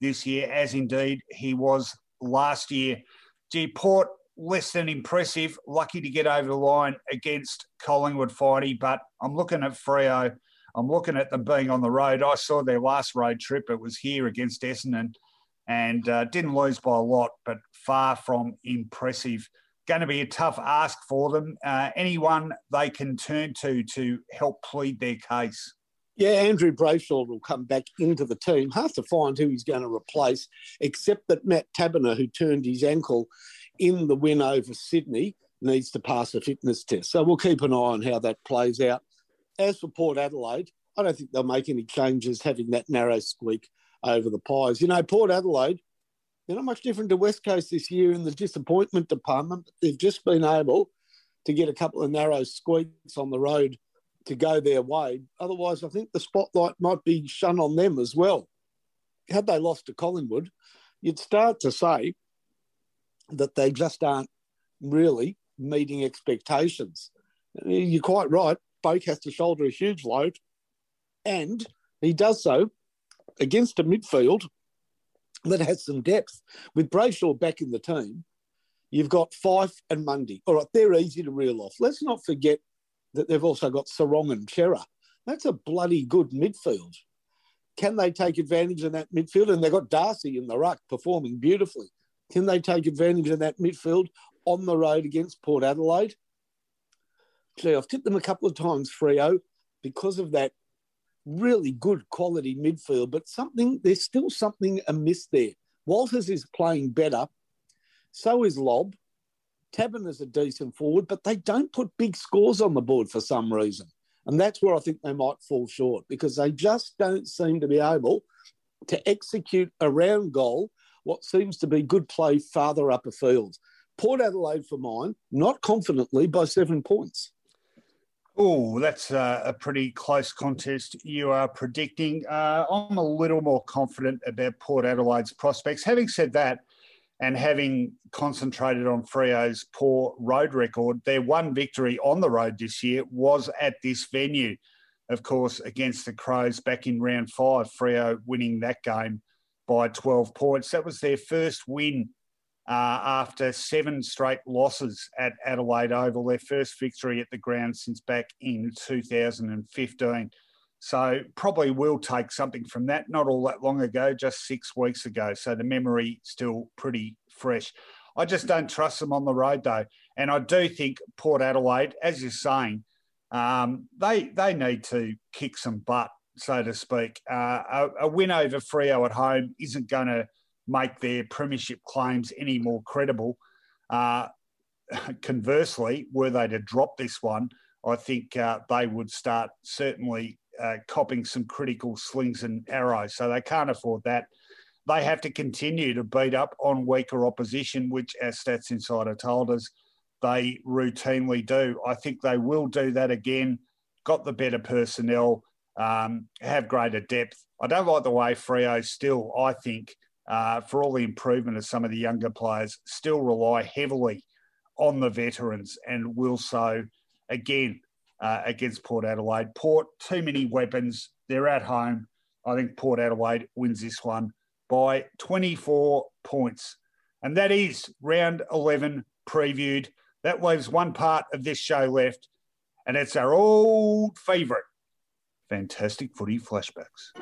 this year, as indeed he was last year. G Port less than impressive. Lucky to get over the line against Collingwood Finey, but I'm looking at Freo. I'm looking at them being on the road. I saw their last road trip. It was here against Essendon and uh, didn't lose by a lot, but far from impressive. Going to be a tough ask for them. Uh, anyone they can turn to to help plead their case. Yeah, Andrew Brayshaw will come back into the team. Hard to find who he's going to replace, except that Matt Taberner, who turned his ankle in the win over Sydney needs to pass a fitness test. So we'll keep an eye on how that plays out. As for Port Adelaide, I don't think they'll make any changes having that narrow squeak over the Pies. You know, Port Adelaide, they're not much different to West Coast this year in the disappointment department. They've just been able to get a couple of narrow squeaks on the road to go their way. Otherwise, I think the spotlight might be shone on them as well. Had they lost to Collingwood, you'd start to say that they just aren't really meeting expectations. You're quite right. Boak has to shoulder a huge load, and he does so against a midfield that has some depth. With Brayshaw back in the team, you've got Fyfe and Mundy. All right, they're easy to reel off. Let's not forget that they've also got Serong and Cerra. That's a bloody good midfield. Can they take advantage of that midfield? And they've got Darcy in the ruck performing beautifully. Can they take advantage of that midfield on the road against Port Adelaide? Actually, I've tipped them a couple of times, Freo, because of that really good quality midfield, but something there's still something amiss there. Walters is playing better, so is. Taberner is a decent forward, but they don't put big scores on the board for some reason. And that's where I think they might fall short because they just don't seem to be able to execute around goal what seems to be good play farther up a field. Port Adelaide for mine, not confidently by seven points. Oh, that's a, a, pretty close contest you are predicting. Uh, I'm a little more confident about Port Adelaide's prospects. Having said that, and having concentrated on Freo's poor road record, their one victory on the road this year was at this venue. Of course, against the Crows back in round five, Freo winning that game by 12 points. That was their first win uh, after seven straight losses at Adelaide Oval, their first victory at the ground since back in 2015. So probably will take something from that. Not all that long ago, just six weeks ago. So the memory still pretty fresh. I just don't trust them on the road though, and I do think Port Adelaide, as you're saying, um, they they need to kick some butt, so to speak. Uh, a, a win over Freo at home isn't going to make their premiership claims any more credible. Uh, conversely, were they to drop this one, I think uh, they would start certainly uh, copping some critical slings and arrows. So they can't afford that. They have to continue to beat up on weaker opposition, which, as Stats Insider told us, they routinely do. I think they will do that again. Got the better personnel, um, have greater depth. I don't like the way Freo still, I think, uh, for all the improvement of some of the younger players, still rely heavily on the veterans and will so again uh, against Port Adelaide. Port, too many weapons. They're at home. I think Port Adelaide wins this one by 24 points. And that is round 11 previewed. That leaves one part of this show left, and it's our old favourite fantastic footy flashbacks.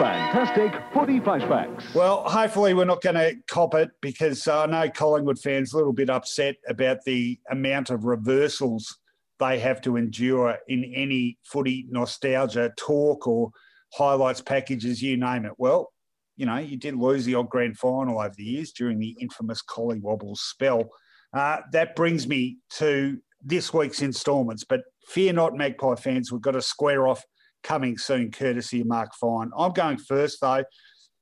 Fantastic footy flashbacks. Well, hopefully we're not going to cop it because I know Collingwood fans a little bit upset about the amount of reversals they have to endure in any footy nostalgia talk or highlights packages, you name it. Well, you know, you did lose the odd grand final over the years during the infamous Collywobble spell. Uh, that brings me to this week's instalments. But fear not, Magpie fans, we've got a square off coming soon, courtesy of Mark Fine. I'm going first, though.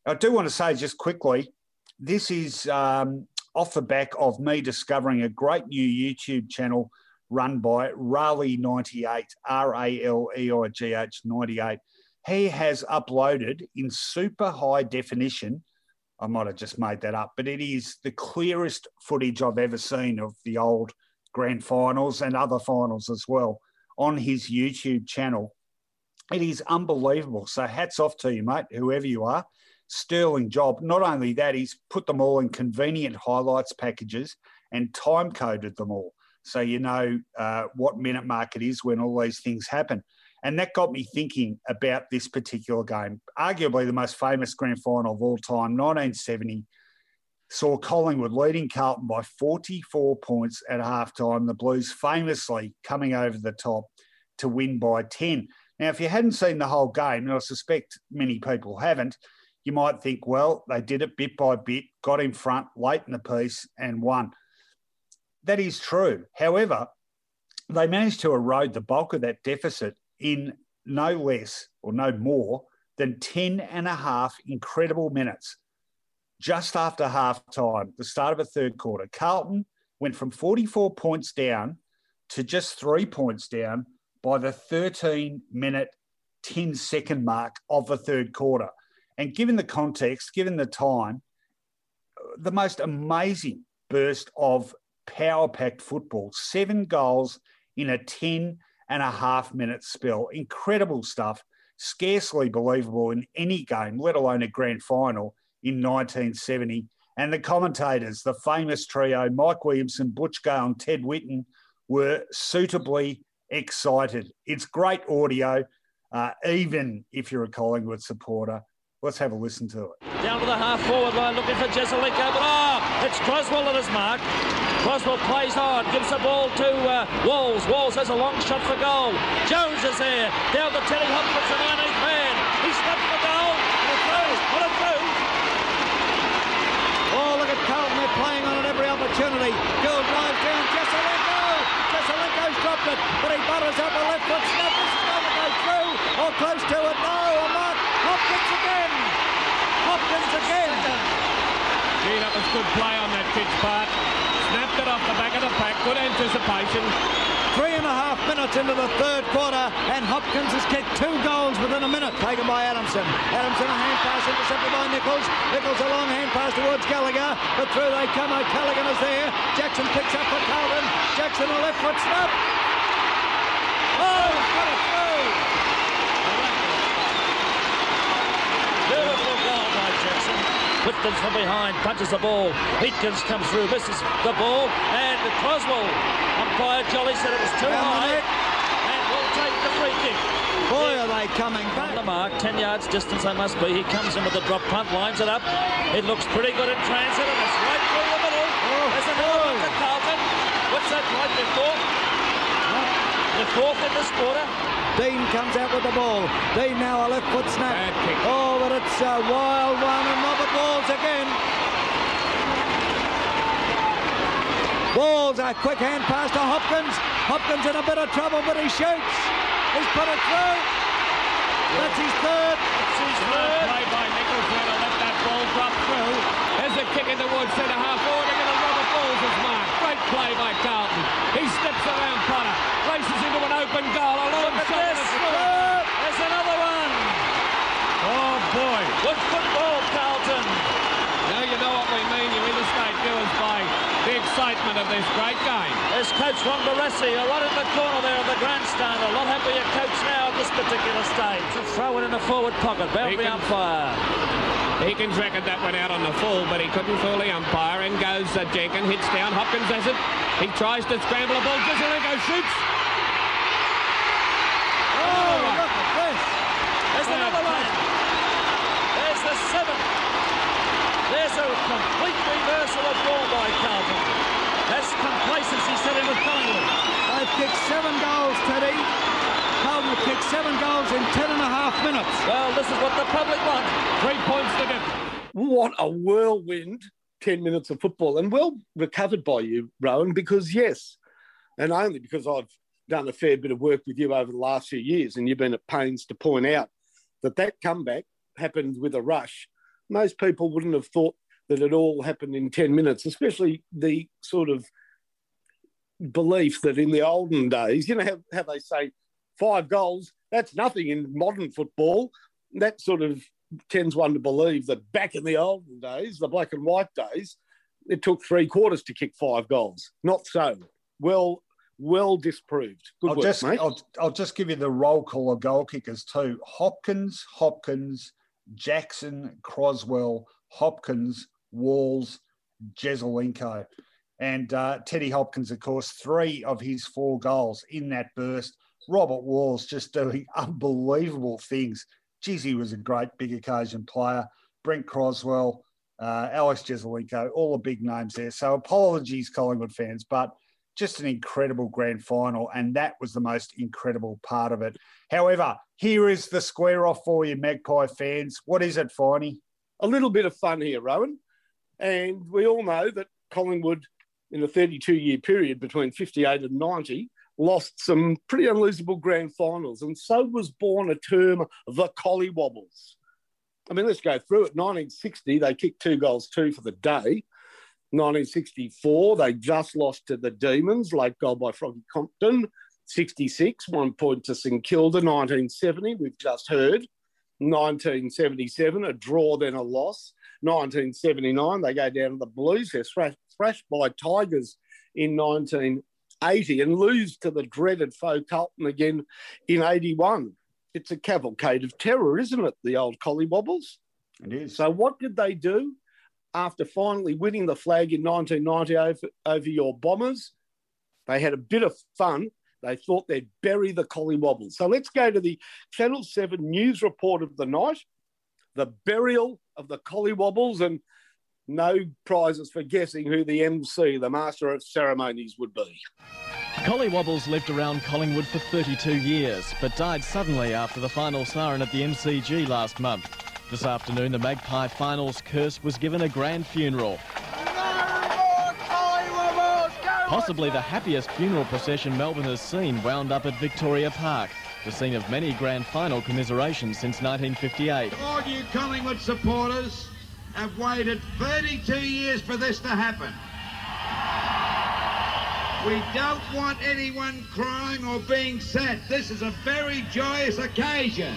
I do want to say just quickly this is um, off the back of me discovering a great new YouTube channel run by Raleigh98, R A L E I G H 98 he has uploaded in super high definition. I might have just made that up, but it is the clearest footage I've ever seen of the old grand finals and other finals as well on his YouTube channel. It is unbelievable. So hats off to you, mate, whoever you are. Sterling job. Not only that, he's put them all in convenient highlights packages and time coded them all. So you know uh, what minute mark it is when all these things happen. And that got me thinking about this particular game. Arguably the most famous grand final of all time, 1970, saw Collingwood leading Carlton by 44 points at halftime. The Blues famously coming over the top to win by 10. Now, if you hadn't seen the whole game, and I suspect many people haven't, you might think, well, they did it bit by bit, got in front late in the piece and won. That is true. However, they managed to erode the bulk of that deficit in no less or no more than 10 and a half incredible minutes just after half time, the start of a third quarter. Carlton went from 44 points down to just three points down by the 13 minute, 10 second mark of the third quarter. And given the context, given the time, the most amazing burst of power packed football, seven goals in a 10 and a half minute spell. Incredible stuff. Scarcely believable in any game, let alone a grand final in 1970. And the commentators, the famous trio, Mike Williamson, Butch Gale, and Ted Whitten, were suitably excited. It's great audio, uh, even if you're a Collingwood supporter. Let's have a listen to it. Down to the half forward line, looking for Jesaulenko, but oh, it's Crosswell at his mark. Crosswell plays on, gives the ball to uh, Walls. Walls has a long shot for goal. Jones is there. Down to Teddy Hopkins, the 19th man. He steps for goal. And it throws. What it through. Oh, look at Carlton. They're playing on it every opportunity. Gill drives down. Jesaulenko. Jesaulenko's dropped it, but he butters up a left foot snap. This is through or close to it. No, a mark. Hopkins again. Hopkins again. Gee, that was good play on that kid's part. Snapped it off the back of the pack. Good anticipation. Three and a half minutes into the third quarter, and Hopkins has kicked two goals within a minute, taken by Adamson. Adamson a hand pass intercepted by Nicholls. Nicholls a long hand pass towards Gallagher, but through they come. O'Callaghan is there. Jackson picks up for Carlton. Jackson a left foot snap. Oh, he's got it through. Beautiful goal by Jackson. From behind, punches the ball. Heatkins comes through, misses the ball, and Crosswell. Umpire Jolly said it was too Down high, and will take the free kick. Boy, are they coming On back. the mark, 10 yards distance they must be. He comes in with the drop punt, lines it up. It looks pretty good in transit, and it's right through the middle. Oh, There's another one oh. to Carlton. What's that right before? The fourth in this quarter. Dean comes out with the ball. Dean now a left foot snap. Bad kick. Oh, but it's a wild one, and Robert Walls again. Walls, a quick hand pass to Hopkins. Hopkins in a bit of trouble, but he shoots. He's put it through. That's his third. Smart play by Nicholls where to let that ball drop through. There's a kick in the towards centre half forward again and Robert Walls' mark. Great play by Carlton. He steps around Potter, races into an open goal. A long Look at shot and this. it's through. There's another one. Oh boy. Good football, Carlton. Now you know what we mean, you interstate viewers, by the excitement of this great game. There's Coach Ron Barassi, a lot in the corner there of the grandstand. A lot happier coach now at this particular stage. To throw it in the forward pocket, boundary He can- umpire. Higgins reckoned that went out on the full, but he couldn't fool the umpire. In goes uh, Jenkins, hits down. Hopkins has it. He tries to scramble the ball. Jesaulenko shoots. Oh, look at this. There's What a another one. play. There's the seventh. There's a complete reversal of ball by Carlton. That's complacency setting with Collingwood. They've kicked seven goals, Teddy. Carlton have kicked seven goals in ten and a half minutes. Well, this is what the public want. Three points to difference. What a whirlwind 10 minutes of football. And well recovered by you, Rowan, because yes, and only because I've done a fair bit of work with you over the last few years, and you've been at pains to point out that that comeback happened with a rush. Most people wouldn't have thought that it all happened in 10 minutes, especially the sort of belief that in the olden days, you know how, how they say five goals, that's nothing in modern football. That sort of tends one to believe that back in the olden days, the black and white days, it took three quarters to kick five goals. Not so. Well, well disproved. Good I'll work, just mate. I'll, I'll just give you the roll call of goal kickers too. Hopkins, Hopkins, Jackson, Crosswell, Hopkins, Walls, Jesaulenko. And uh, Teddy Hopkins, of course, three of his four goals in that burst. Robert Walls just doing unbelievable things. Geez, he was a great big occasion player. Brent Crosswell, uh, Alex Jesaulenko, all the big names there. So apologies, Collingwood fans, but just an incredible grand final, and that was the most incredible part of it. However, here is the square off for you, Magpie fans. What is it, Finey? a little bit of fun here, Rowan. And we all know that Collingwood, in a 32 year period between 58 and 90, lost some pretty unlosable grand finals. And so was born a term, the Collywobbles. I mean, let's go through it. 1960, they kicked two goals, two for the day. 1964, they just lost to the Demons, late goal by Froggy Crompton. 66, one point to St Kilda. 1970, we've just heard. 1977, a draw, then a loss. 1979, they go down to the Blues. They're thrashed, thrashed by Tigers in 1980 and lose to the dreaded foe Carlton again in 81. It's a cavalcade of terror, isn't it? The old Collywobbles. It is. So, what did they do? after finally winning the flag in 1990 over, over your Bombers. They had a bit of fun. They thought they'd bury the Collywobbles. So let's go to the Channel 7 news report of the night the burial of the Collywobbles, and no prizes for guessing who the MC, the master of ceremonies, would be. Collywobbles lived around Collingwood for 32 years, but died suddenly after the final siren at the MCG last month. This afternoon, the Magpie Finals curse was given a grand funeral. Possibly the happiest funeral procession Melbourne has seen wound up at Victoria Park, the scene of many grand final commiserations since 1958. All you Collingwood supporters have waited 32 years for this to happen. We don't want anyone crying or being sad. This is a very joyous occasion.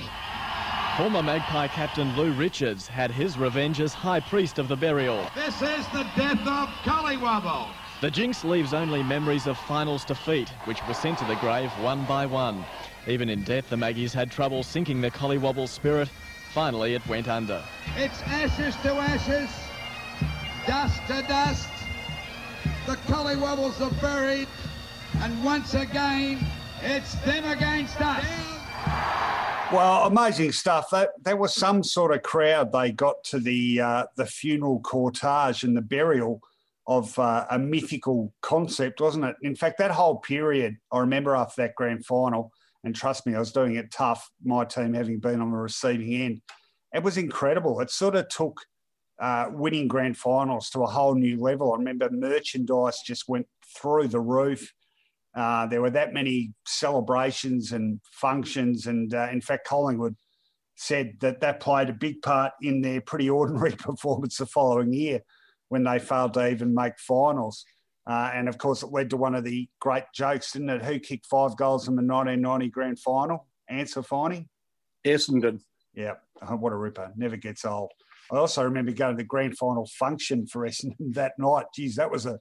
Former Magpie captain Lou Richards had his revenge as High Priest of the burial. This is the death of Collywobble. The jinx leaves only memories of finals defeat, which were sent to the grave one by one. Even in death, the Maggies had trouble sinking the Collywobble spirit. Finally, it went under. It's ashes to ashes, dust to dust. The Collywobbles are buried, and once again, it's them against us. Well, amazing stuff. That there was some sort of crowd. They got to the uh, the funeral cortege and the burial of uh, a mythical concept, wasn't it? In fact, that whole period, I remember after that grand final, and trust me, I was doing it tough, my team having been on the receiving end. It was incredible. It sort of took uh, winning grand finals to a whole new level. I remember merchandise just went through the roof. Uh, there were that many celebrations and functions. And uh, in fact, Collingwood said that that played a big part in their pretty ordinary performance the following year when they failed to even make finals. Uh, and of course, it led to one of the great jokes, didn't it? Who kicked five goals in the 1990 grand final? Answer, Finey? Essendon. Yeah, oh, what a ripper. Never gets old. I also remember going to the grand final function for Essendon that night. Geez, that was a,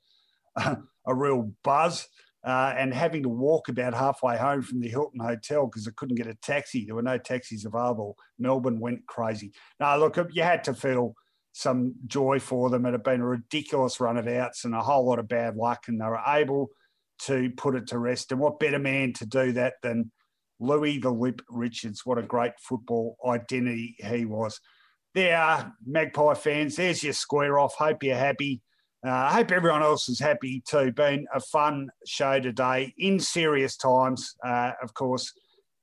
a, a real buzz. Uh, and having to walk about halfway home from the Hilton Hotel because I couldn't get a taxi. There were no taxis available. Melbourne went crazy. Now, look, you had to feel some joy for them. It had been a ridiculous run of outs and a whole lot of bad luck, and they were able to put it to rest. And what better man to do that than Louis the Lip Richards? What a great football identity he was. There are Magpie fans. There's your square off. Hope you're happy. Uh, I hope everyone else is happy too. Been a fun show today in serious times. Uh, of course,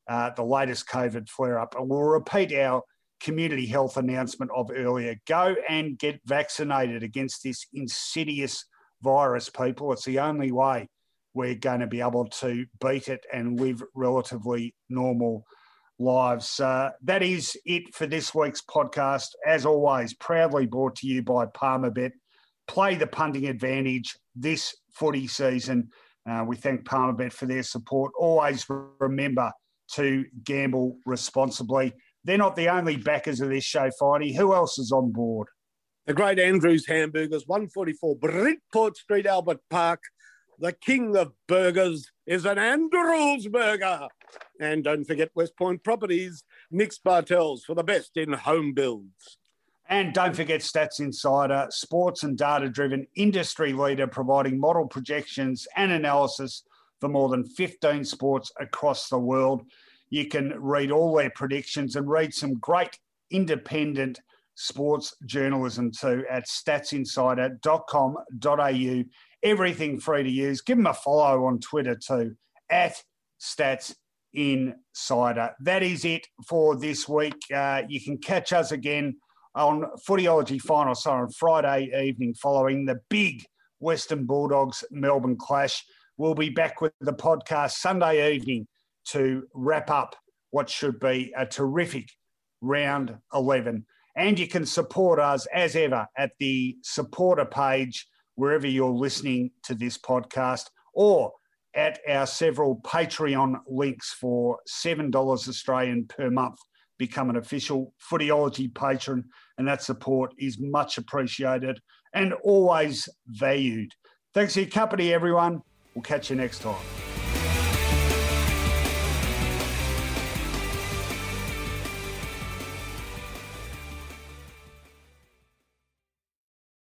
uh, the latest COVID flare up. And we'll repeat our community health announcement of earlier. Go and get vaccinated against this insidious virus, people. It's the only way we're going to be able to beat it and live relatively normal lives. Uh, that is it for this week's podcast. As always, proudly brought to you by Palmerbet. Play the punting advantage this footy season. Uh, we thank Palmerbet for their support. Always remember to gamble responsibly. They're not the only backers of this show, Finey. Who else is on board? The great Andrews Hamburgers, 144 Bridport Street, Albert Park. The king of burgers is an Andrews burger. And don't forget West Point Properties, Nick's Bartels for the best in home builds. And don't forget Stats Insider, sports and data driven industry leader providing model projections and analysis for more than 15 sports across the world. You can read all their predictions and read some great independent sports journalism too at statsinsider.com.au. Everything free to use. Give them a follow on Twitter too at Stats Insider. That is it for this week. Uh, you can catch us again on Footyology Final, so on Friday evening following the big Western Bulldogs Melbourne clash. We'll be back with the podcast Sunday evening to wrap up what should be a terrific round 11. And you can support us as ever at the supporter page wherever you're listening to this podcast or at our several Patreon links for $7 Australian per month. Become an official Footyology patron, and that support is much appreciated and always valued. Thanks for your company, everyone. We'll catch you next time.